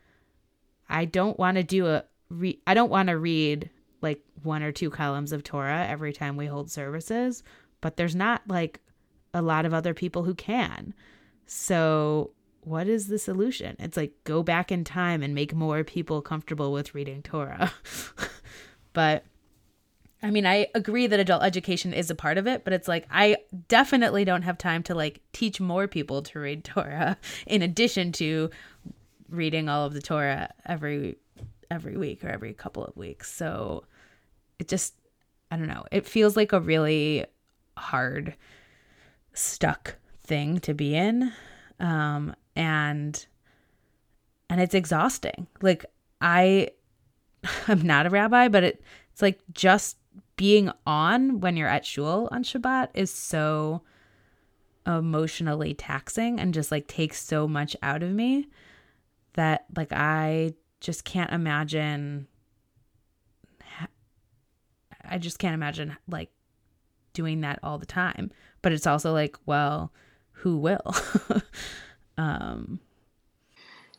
I don't want to do a re- I don't want to read like one or two columns of Torah every time we hold services, but there's not like a lot of other people who can. So what is the solution? It's like go back in time and make more people comfortable with reading Torah. [laughs] but I mean, I agree that adult education is a part of it, but it's like I definitely don't have time to like teach more people to read Torah [laughs] in addition to reading all of the Torah every every week or every couple of weeks. So it just I don't know. It feels like a really hard stuck thing to be in. Um and and it's exhausting. Like I [laughs] I'm not a rabbi, but it, it's like just being on when you're at shul on Shabbat is so emotionally taxing and just like takes so much out of me that like I just can't imagine I just can't imagine like doing that all the time. But it's also like, well, who will? [laughs] Um,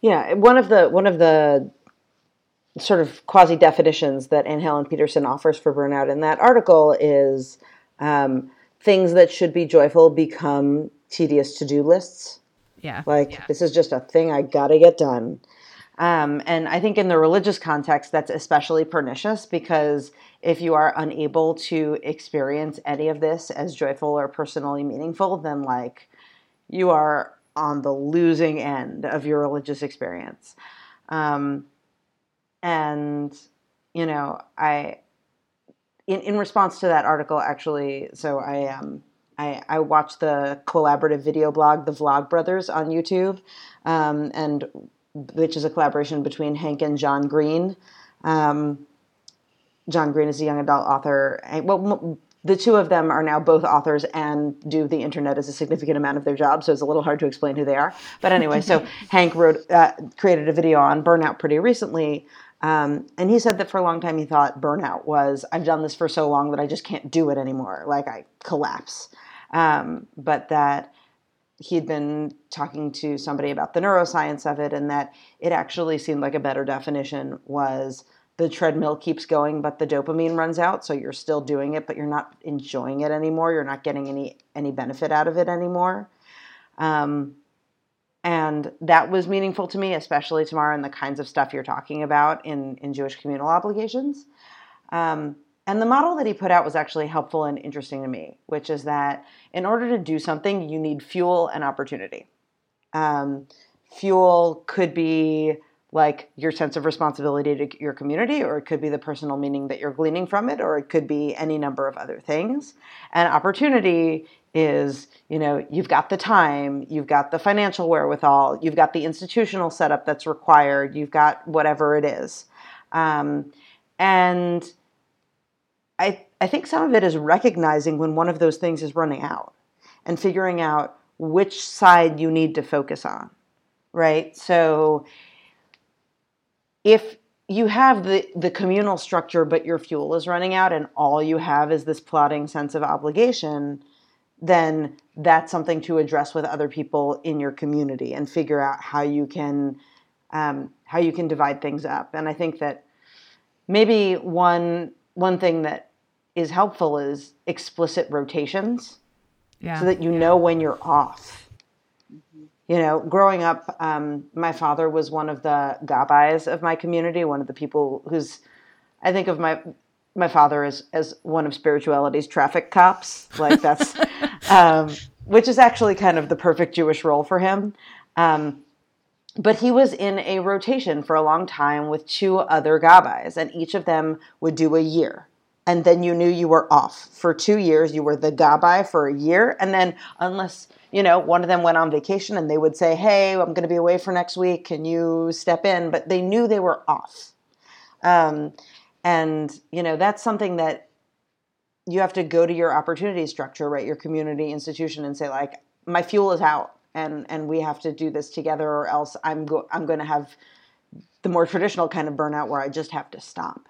yeah, one of the one of the sort of quasi definitions that Anne Helen Petersen offers for burnout in that article is um, things that should be joyful become tedious to do lists. Yeah, like yeah. this is just a thing I gotta get done. Um, and I think in the religious context, that's especially pernicious because if you are unable to experience any of this as joyful or personally meaningful, then like you are on the losing end of your religious experience. Um, and you know, I in in response to that article, actually, so I um I, I watched the collaborative video blog, the Vlog Brothers, on YouTube, um, and which is a collaboration between Hank and John Green. Um, John Green is a young adult author. Well, the two of them are now both authors and do the internet as a significant amount of their job, so it's a little hard to explain who they are. But anyway, so [laughs] Hank wrote, uh, created a video on burnout pretty recently, um, and he said that for a long time he thought burnout was I've done this for so long that I just can't do it anymore, like I collapse. Um, but that he'd been talking to somebody about the neuroscience of it, and that it actually seemed like a better definition was the treadmill keeps going, but the dopamine runs out, so you're still doing it, but you're not enjoying it anymore. You're not getting any any benefit out of it anymore. Um, and that was meaningful to me, especially Tamar and the kinds of stuff you're talking about in in Jewish communal obligations. Um, and the model that he put out was actually helpful and interesting to me, which is that in order to do something, you need fuel and opportunity. Um, fuel could be like your sense of responsibility to your community, or it could be the personal meaning that you're gleaning from it, or it could be any number of other things. And opportunity is, you know, you've got the time, you've got the financial wherewithal, you've got the institutional setup that's required, you've got whatever it is. Um, and I, I think some of it is recognizing when one of those things is running out and figuring out which side you need to focus on, right? So if you have the, the communal structure, but your fuel is running out and all you have is this plotting sense of obligation, then that's something to address with other people in your community and figure out how you can um, how you can divide things up. And I think that maybe one one thing that is helpful is explicit rotations yeah. so that you know when you're off. You know, growing up, um, my father was one of the gabais of my community, one of the people who's, I think of my my father as as one of spirituality's traffic cops. Like that's, [laughs] um, which is actually kind of the perfect Jewish role for him. Um, but he was in a rotation for a long time with two other gabais, and each of them would do a year and then you knew you were off for two years. You were the gabai for a year, and then unless you know one of them went on vacation and they would say, "Hey, I'm going to be away for next week. Can you step in?" But they knew they were off, um, and you know that's something that you have to go to your opportunity structure, right? Your community institution, and say like, "My fuel is out." And, and we have to do this together, or else I'm go- I'm going to have the more traditional kind of burnout where I just have to stop.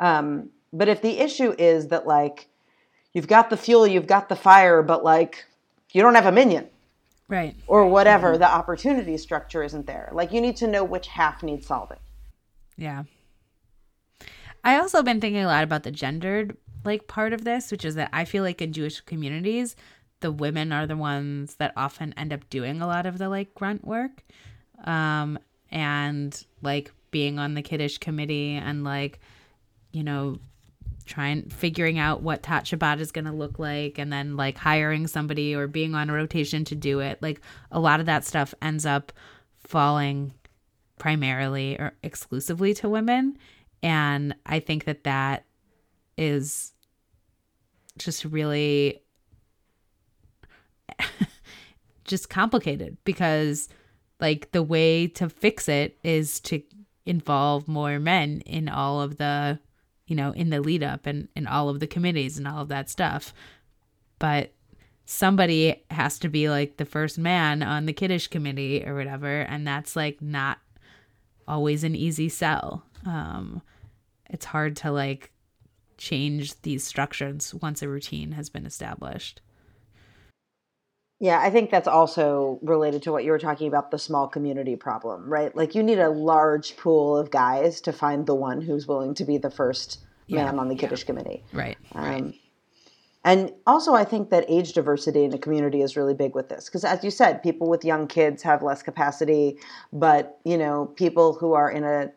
Um, but if the issue is that like you've got the fuel, you've got the fire, but like you don't have a minyan Right. Or whatever, the opportunity structure isn't there. Like you need to know which half needs solving. Yeah. I also been thinking a lot about the gendered like part of this, which is that I feel like in Jewish communities, the women are the ones that often end up doing a lot of the like grunt work. Um and like being on the kiddush committee and like you know trying figuring out what Tat is going to look like and then like hiring somebody or being on a rotation to do it. Like a lot of that stuff ends up falling primarily or exclusively to women and I think that that is just really [laughs] just complicated because like the way to fix it is to involve more men in all of the you know, in the lead up and in all of the committees and all of that stuff. But somebody has to be like the first man on the kiddush committee or whatever, and that's like not always an easy sell. Um, it's hard to like change these structures once a routine has been established. Yeah, I think that's also related to what you were talking about the small community problem, right? Like you need a large pool of guys to find the one who's willing to be the first yeah. man on the Kiddush yeah. committee. Right. Um, right. And also, I think that age diversity in a community is really big with this because, as you said, people with young kids have less capacity, but you know, people who are in a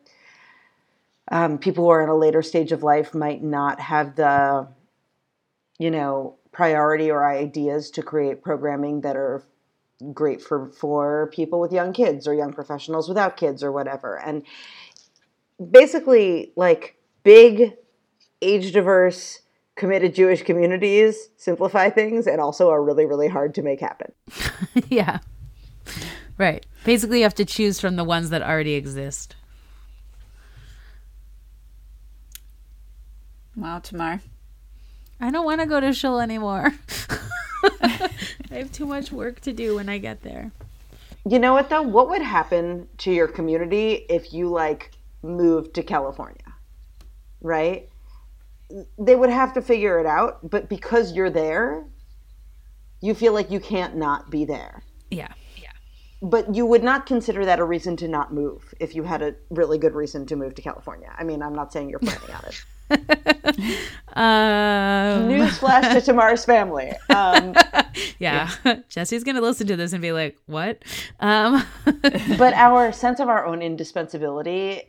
um, people who are in a later stage of life might not have the, you know, priority or ideas to create programming that are great for for people with young kids or young professionals without kids or whatever. And basically, like big, age diverse, committed Jewish communities simplify things and also are really, really hard to make happen. [laughs] yeah. Right. Basically, you have to choose from the ones that already exist. Wow, Tamar. I don't want to go to shul anymore. [laughs] I have too much work to do when I get there. You know what though? What would happen to your community if you like moved to California? Right? They would have to figure it out, but because you're there, you feel like you can't not be there. Yeah. But you would not consider that a reason to not move if you had a really good reason to move to California. I mean, I'm not saying you're planning on it. [laughs] um, Newsflash to Tamar's family. Um, [laughs] yeah. yeah. [laughs] Jesse's going to listen to this and be like, what? Um. but our sense of our own indispensability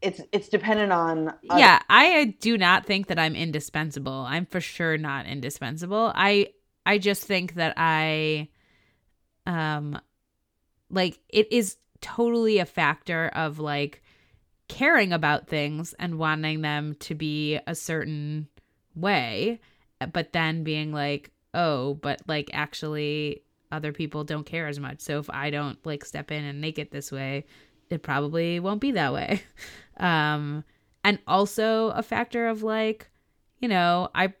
it's it's dependent on yeah i do not think that i'm indispensable i'm for sure not indispensable i i just think that i um like it is totally a factor of like caring about things and wanting them to be a certain way, but then being like, oh, but like actually other people don't care as much. So if I don't like step in and make it this way, it probably won't be that way. [laughs] Um, and also a factor of like, you know, I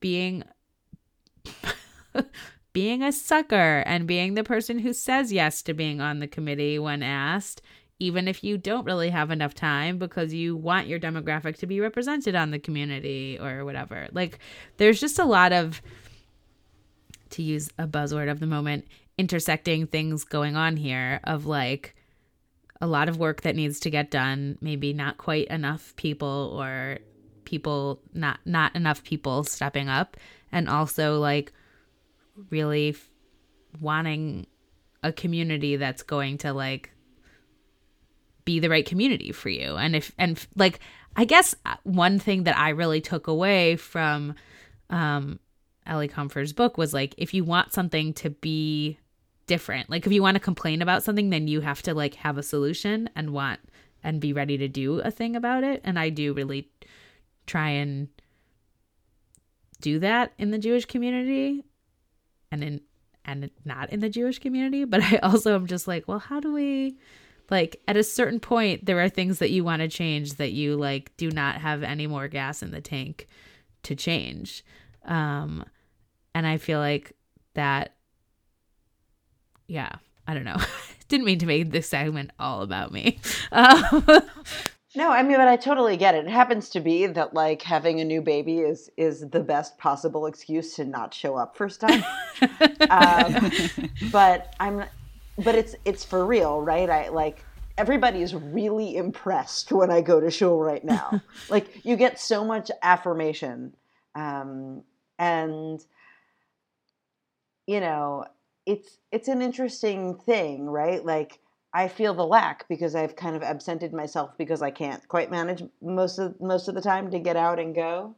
being [laughs] being a sucker and being the person who says yes to being on the committee when asked even if you don't really have enough time because you want your demographic to be represented on the community or whatever. Like there's just a lot of to use a buzzword of the moment, intersecting things going on here of like a lot of work that needs to get done, maybe not quite enough people or people not not enough people stepping up and also like really f- wanting a community that's going to like be the right community for you. And if and like i guess uh, one thing that i really took away from um Elie Kaunfer's book was like if you want something to be different like if you want to complain about something then you have to like have a solution and want and be ready to do a thing about it. And i do really try and do that in the jewish community and in and not in the jewish community but i also am just like well how do we like at a certain point there are things that you want to change that you like do not have any more gas in the tank to change. Um and i feel like that yeah i don't know. [laughs] Didn't mean to make this segment all about me. [laughs] Um, no i mean but i totally get it it happens to be that like having a new baby is is the best possible excuse to not show up first time. [laughs] um, but i'm but it's it's for real, right? I like everybody is really impressed when I go to shul right now. [laughs] like you get so much affirmation, um, and you know it's it's an interesting thing, right? Like I feel the lack because I've kind of absented myself because I can't quite manage most of most of the time to get out and go,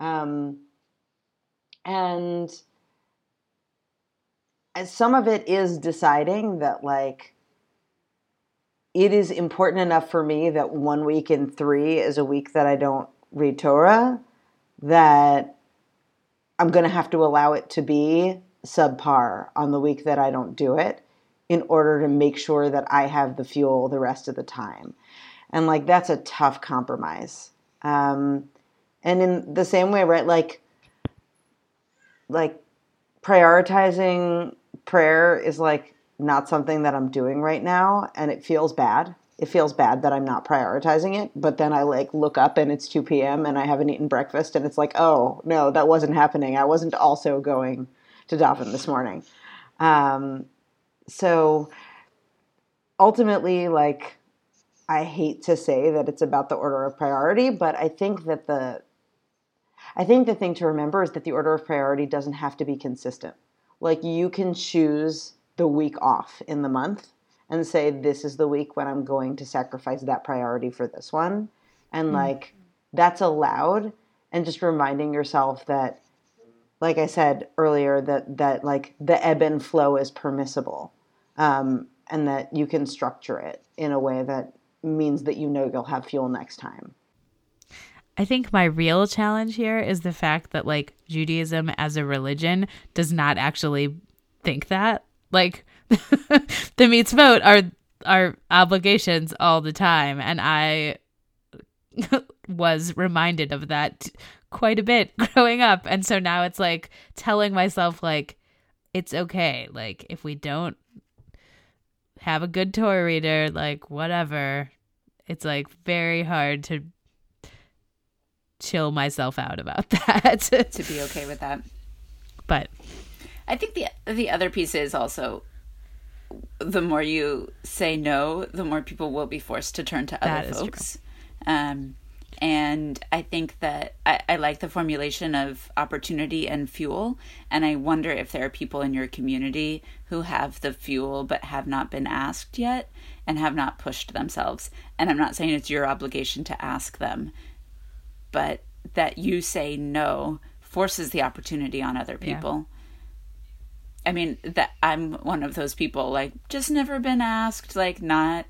um, and some of it is deciding that like it is important enough for me that one week in three is a week that I don't read Torah that I'm going to have to allow it to be subpar on the week that I don't do it in order to make sure that I have the fuel the rest of the time. And like that's a tough compromise. Um, and in the same way, right? Like, like prioritizing prayer is like not something that I'm doing right now and it feels bad. It feels bad that I'm not prioritizing it, but then I like look up and it's 2 p.m. and I haven't eaten breakfast and it's like, oh, no, that wasn't happening. I wasn't also going to Daven this morning. Um, so ultimately, like, I hate to say that it's about the order of priority, but I think that the I think the thing to remember is that the order of priority doesn't have to be consistent. Like you can choose the week off in the month and say this is the week when I'm going to sacrifice that priority for this one. And mm-hmm. like that's allowed and just reminding yourself that like i said earlier that that like the ebb and flow is permissible um, and that you can structure it in a way that means that you know you'll have fuel next time. I think my real challenge here is the fact that like Judaism as a religion does not actually think that. Like [laughs] the mitzvot are are obligations all the time. And I [laughs] was reminded of that quite a bit [laughs] growing up. And so now it's like telling myself like it's okay. Like if we don't have a good Torah reader like whatever. It's like very hard to chill myself out about [laughs] that. To be okay with that. But i think the the other piece is also the more you say no the more people will be forced to turn to other folks. Um, and I think that I, I, like the formulation of opportunity and fuel. And I wonder if there are people in your community who have the fuel but have not been asked yet and have not pushed themselves. And I'm not saying it's your obligation to ask them, but that you say no forces the opportunity on other people. Yeah. I mean, that I'm one of those people like just never been asked, like not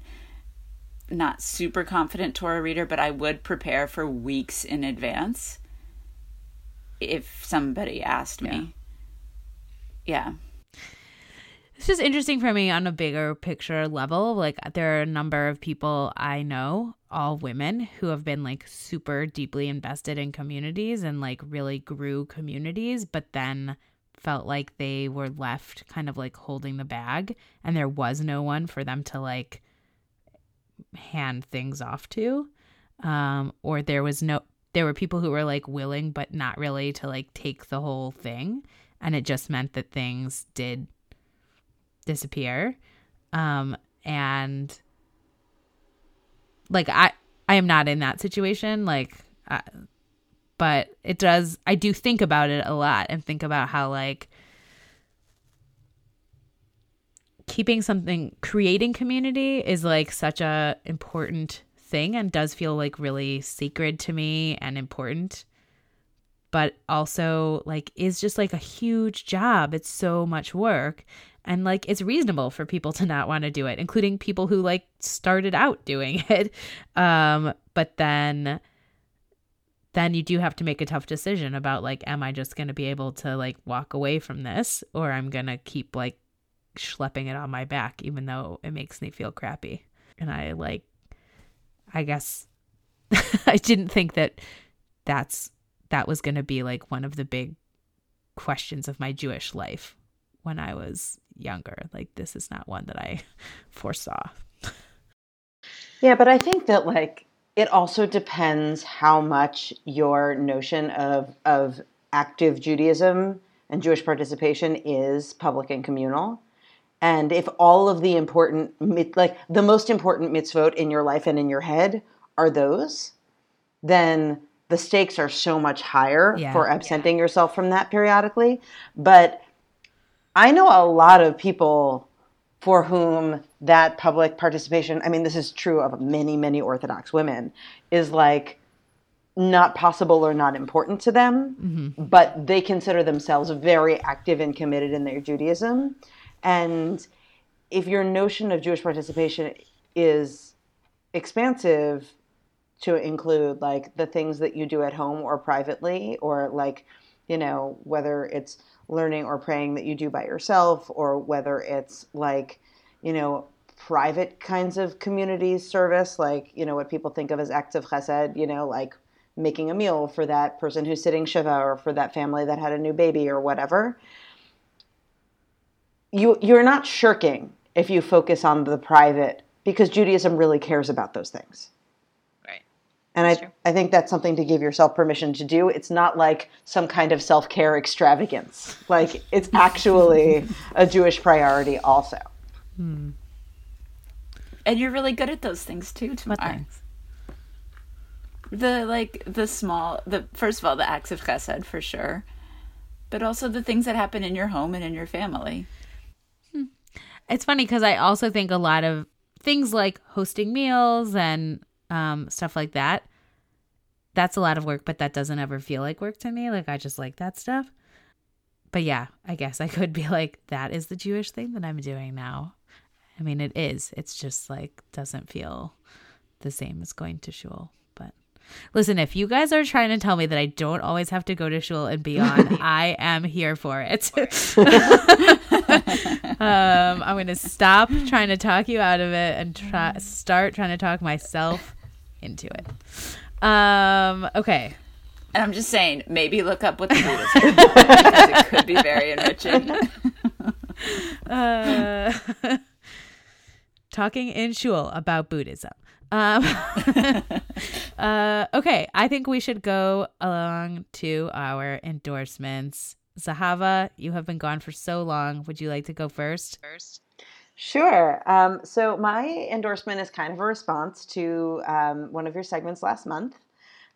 not super confident Torah reader, but I would prepare for weeks in advance if somebody asked me. Yeah. yeah. It's just interesting for me on a bigger picture level. Like, there are a number of people I know, all women, who have been like super deeply invested in communities and like really grew communities, but then felt like they were left kind of like holding the bag and there was no one for them to like hand things off to um or there was no there were people who were like willing but not really to like take the whole thing and it just meant that things did disappear. Um and like i i am not in that situation like I, but it does i do think about it a lot and think about how like keeping something creating community is like such a important thing and does feel like really sacred to me and important. But also like is just like a huge job. It's so much work. And like it's reasonable for people to not want to do it including people who like started out doing [laughs] it. Um but then then you do have to make a tough decision about like am i just going to be able to like walk away from this or i'm going to keep like schlepping it on my back, even though it makes me feel crappy. And I like, I guess [laughs] I didn't think that that's that was going to be like one of the big questions of my Jewish life when I was younger. Like, this is not one that I [laughs] foresaw. Yeah, but I think that like it also depends how much your notion of of active Judaism and Jewish participation is public and communal. And if all of the important, like the most important mitzvot in your life and in your head are those, then the stakes are so much higher yeah, for absenting yeah. yourself from that periodically. But I know a lot of people for whom that public participation, I mean, this is true of many, many Orthodox women, is like not possible or not important to them, mm-hmm. but they consider themselves very active and committed in their Judaism. And if your notion of Jewish participation is expansive to include like the things that you do at home or privately, or like, you know, whether it's learning or praying that you do by yourself, or whether it's like, you know, private kinds of community service, like, you know, what people think of as acts of chesed, you know, like making a meal for that person who's sitting shiva or for that family that had a new baby or whatever you you're not shirking if you focus on the private because Judaism really cares about those things. Right. And I, I think that's something to give yourself permission to do. It's not like some kind of self care extravagance. Like it's actually [laughs] a Jewish priority also. Hmm. And you're really good at those things too, Tamar. What things? The like the small the first of all the acts of chesed for sure, but also the things that happen in your home and in your family. It's funny because I also think a lot of things like hosting meals and um, stuff like that that's a lot of work, but that doesn't ever feel like work to me. Like I just like that stuff. But yeah, I guess I [laughs] could be like, that is the Jewish thing that I'm doing now. I mean, it is. It's just like doesn't feel the same as going to shul. But listen, if you guys are trying to tell me that I don't always have to go to shul and beyond, [laughs] I am here for it. [laughs] um, I'm going to stop trying to talk you out of it and try start trying to talk myself into it. Um, okay. And I'm just saying, maybe look up what the [laughs] Buddhists because it could be very enriching. uh, talking in shul about Buddhism. Um, [laughs] uh, okay, I think we should go along to our endorsements. Zahava, you have been gone for so long. Would you like to go first? First. Sure. Um, so my endorsement is kind of a response to um, one of your segments last month.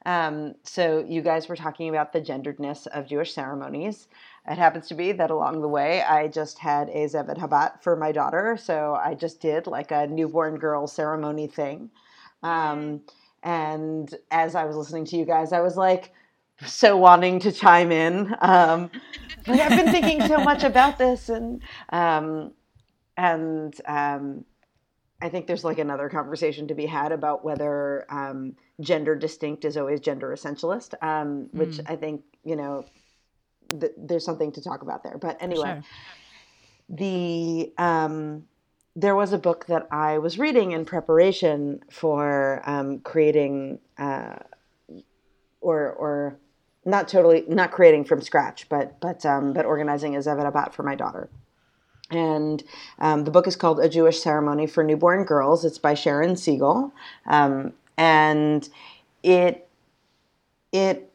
Um, so you guys were talking about the genderedness of Jewish ceremonies. It happens to be that along the way, I just had a Zeved Habat for my daughter. So I just did like a newborn girl ceremony thing. Um, and as I was listening to you guys, I was like, so wanting to chime in. Um, but I've been thinking so much about this, and um, and um, I think there's like another conversation to be had about whether um, gender distinct is always gender essentialist, um, which mm. I think you know th- there's something to talk about there. But anyway, sure. the um, there was a book that I was reading in preparation for um, creating uh, or or not totally not creating from scratch, but but um, but organizing a Zeved Habat for my daughter. And um, the book is called A Jewish Ceremony for Newborn Girls. It's by Sharon Siegel. Um, and it, it,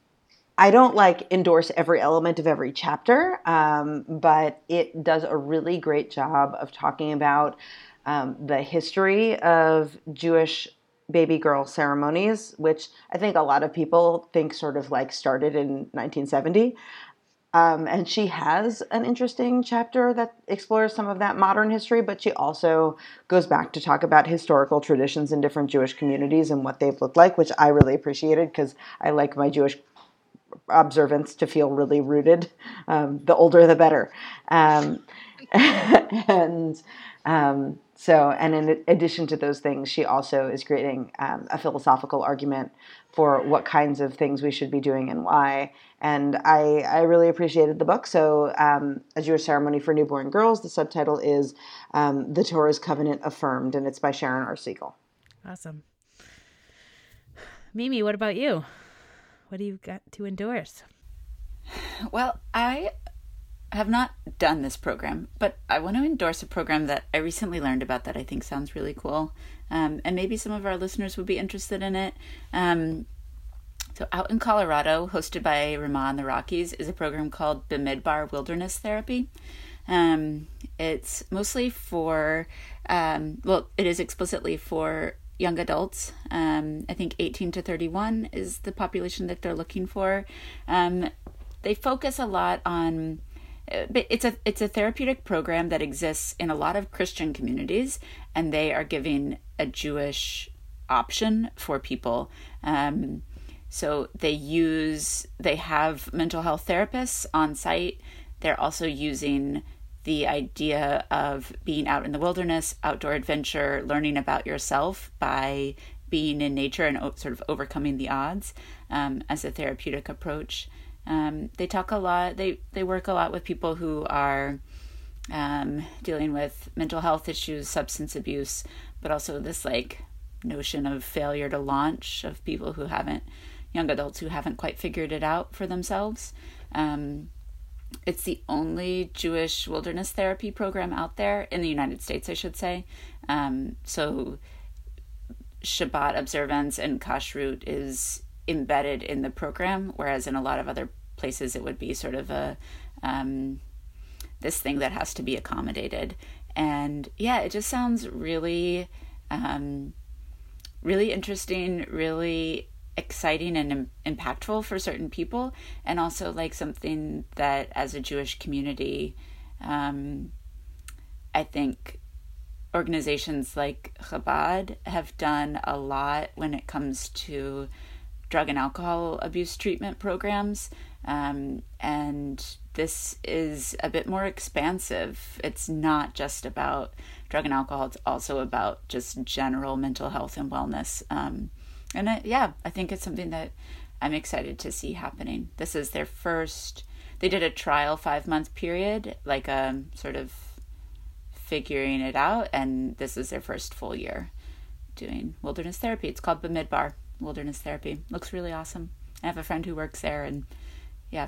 I don't like endorse every element of every chapter, um, but it does a really great job of talking about um, the history of Jewish baby girl ceremonies, which I think a lot of people think sort of like started in 1970. Um, and she has an interesting chapter that explores some of that modern history, but she also goes back to talk about historical traditions in different Jewish communities and what they've looked like, which I really appreciated because I like my Jewish observance to feel really rooted. Um, the older, the better. Um, [laughs] and um, so, and in addition to those things, she also is creating um, a philosophical argument for what kinds of things we should be doing and why. And I, I really appreciated the book. So, um, A Jewish Ceremony for Newborn Girls, the subtitle is um, The Torah's Covenant Affirmed, and it's by Sharon R. Siegel. Awesome. Mimi, what about you? What do you got to endorse? Well, I have not done this program, but I want to endorse a program that I recently learned about that I think sounds really cool. Um, and maybe some of our listeners would be interested in it. Um, so, out in Colorado, hosted by Ramah in the Rockies, is a program called Bamidbar Wilderness Therapy. Um, it's mostly for, um, well, it is explicitly for young adults. Um, I think 18 to 31 is the population that they're looking for. Um, they focus a lot on uh, it's a it's a therapeutic program that exists in a lot of Christian communities, and they are giving a Jewish option for people. Um, so they use, they have mental health therapists on site. They're also using the idea of being out in the wilderness, outdoor adventure, learning about yourself by being in nature and sort of overcoming the odds um, as a therapeutic approach. Um, they talk a lot. They they work a lot with people who are um, dealing with mental health issues, substance abuse, but also this like notion of failure to launch of people who haven't young adults who haven't quite figured it out for themselves. Um, it's the only Jewish wilderness therapy program out there in the United States, I should say. Um, so Shabbat observance and kashrut is embedded in the program, whereas in a lot of other places it would be sort of a um, this thing that has to be accommodated. And yeah, it just sounds really, um, really interesting, really exciting and Im- impactful for certain people, and also like something that as a Jewish community, um, I think organizations like Chabad have done a lot when it comes to drug and alcohol abuse treatment programs. Um, and this is a bit more expansive. It's not just about drug and alcohol, it's also about just general mental health and wellness. Um, and I, yeah, I think it's something that I'm excited to see happening. This is their first, they did a trial five month period, like a um, sort of figuring it out, and this is their first full year doing wilderness therapy. It's called Bamidbar Wilderness Therapy. Looks really awesome. I have a friend who works there, and yeah,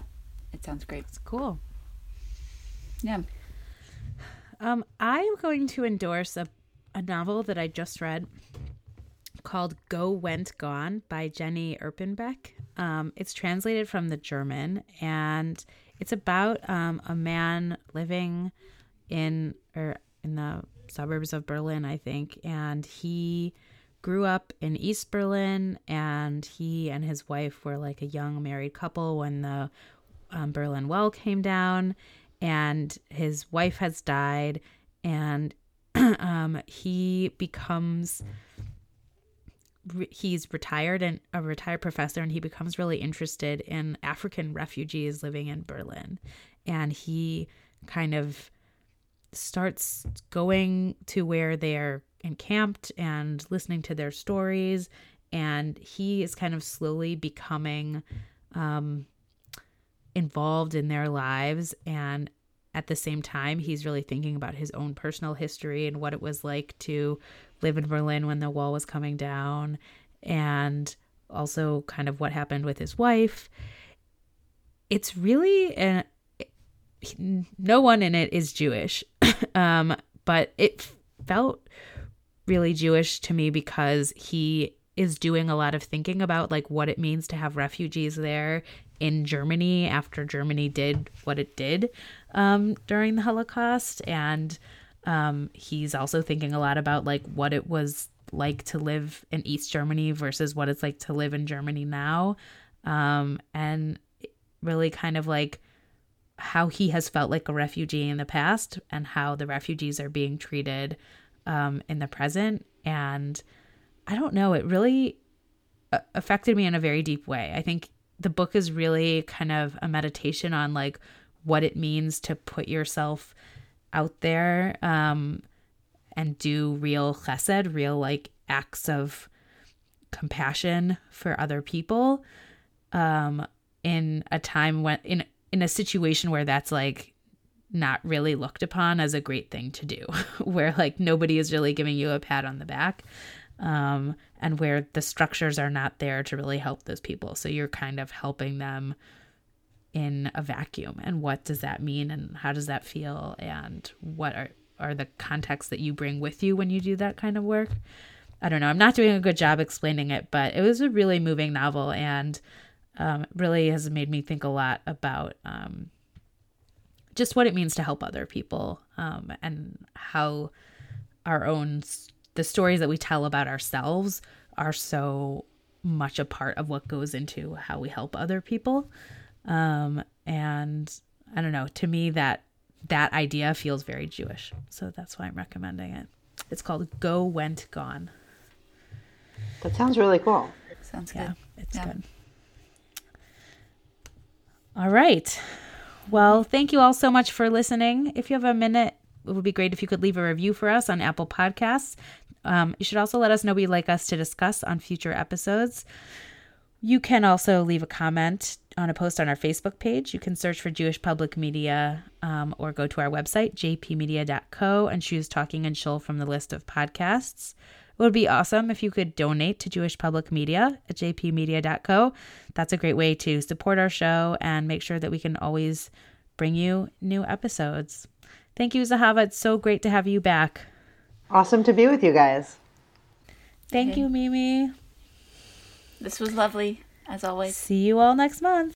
it sounds great. It's cool. Yeah. Um, I'm going to endorse a, a novel that I just read called Go Went Gone by Jenny Erpenbeck. Um, it's translated from the German and it's about um, a man living in or in the suburbs of Berlin, I think, and he grew up in East Berlin and he and his wife were like a young married couple when the um, Berlin Wall came down and his wife has died and [clears throat] um, he becomes he's retired and a retired professor and he becomes really interested in African refugees living in Berlin. And he kind of starts going to where they're encamped and listening to their stories. And he is kind of slowly becoming um, involved in their lives. And at the same time he's really thinking about his own personal history and what it was like to live in Berlin when the wall was coming down, and also kind of what happened with his wife. It's really an no one in it is Jewish, [laughs] um, but it felt really Jewish to me because he is doing a lot of thinking about like what it means to have refugees there in Germany after Germany did what it did um, during the Holocaust and um, he's also thinking a lot about like what it was like to live in East Germany versus what it's like to live in Germany now. Um, and really kind of like how he has felt like a refugee in the past and how the refugees are being treated um, in the present. And I don't know, it really uh, affected me in a very deep way. I think the book is really kind of a meditation on like what it means to put yourself out there um, and do real chesed, real like acts of compassion for other people um, in a time when in in a situation where that's like not really looked upon as a great thing to do, [laughs] where like nobody is really giving you a pat on the back. Um, and where the structures are not there to really help those people. So you're kind of helping them in a vacuum and what does that mean and how does that feel and what are are the contexts that you bring with you when you do that kind of work? I don't know. I'm not doing a good job explaining it but it was a really moving novel and um, really has made me think a lot about um, just what it means to help other people um, and how our own the stories that we tell about ourselves are so much a part of what goes into how we help other people um, and I don't know, to me that that idea feels very Jewish. So that's why I'm recommending it. It's called Go Went Gone. That sounds really cool. Sounds good. Yeah, it's yeah. good. All right. Well, thank you all so much for listening. If you have a minute, it would be great if you could leave a review for us on Apple Podcasts. Um, you should also let us know what you'd like us to discuss on future episodes. You can also leave a comment on a post on our Facebook page. You can search for Jewish Public Media um, or go to our website, jpmedia.co, and choose Talking and Shul from the list of podcasts. It would be awesome if you could donate to Jewish Public Media at jpmedia.co. That's a great way to support our show and make sure that we can always bring you new episodes. Thank you, Zahava. It's so great to have you back. Awesome to be with you guys. Thank okay. you, Mimi. This was lovely, as always. See you all next month.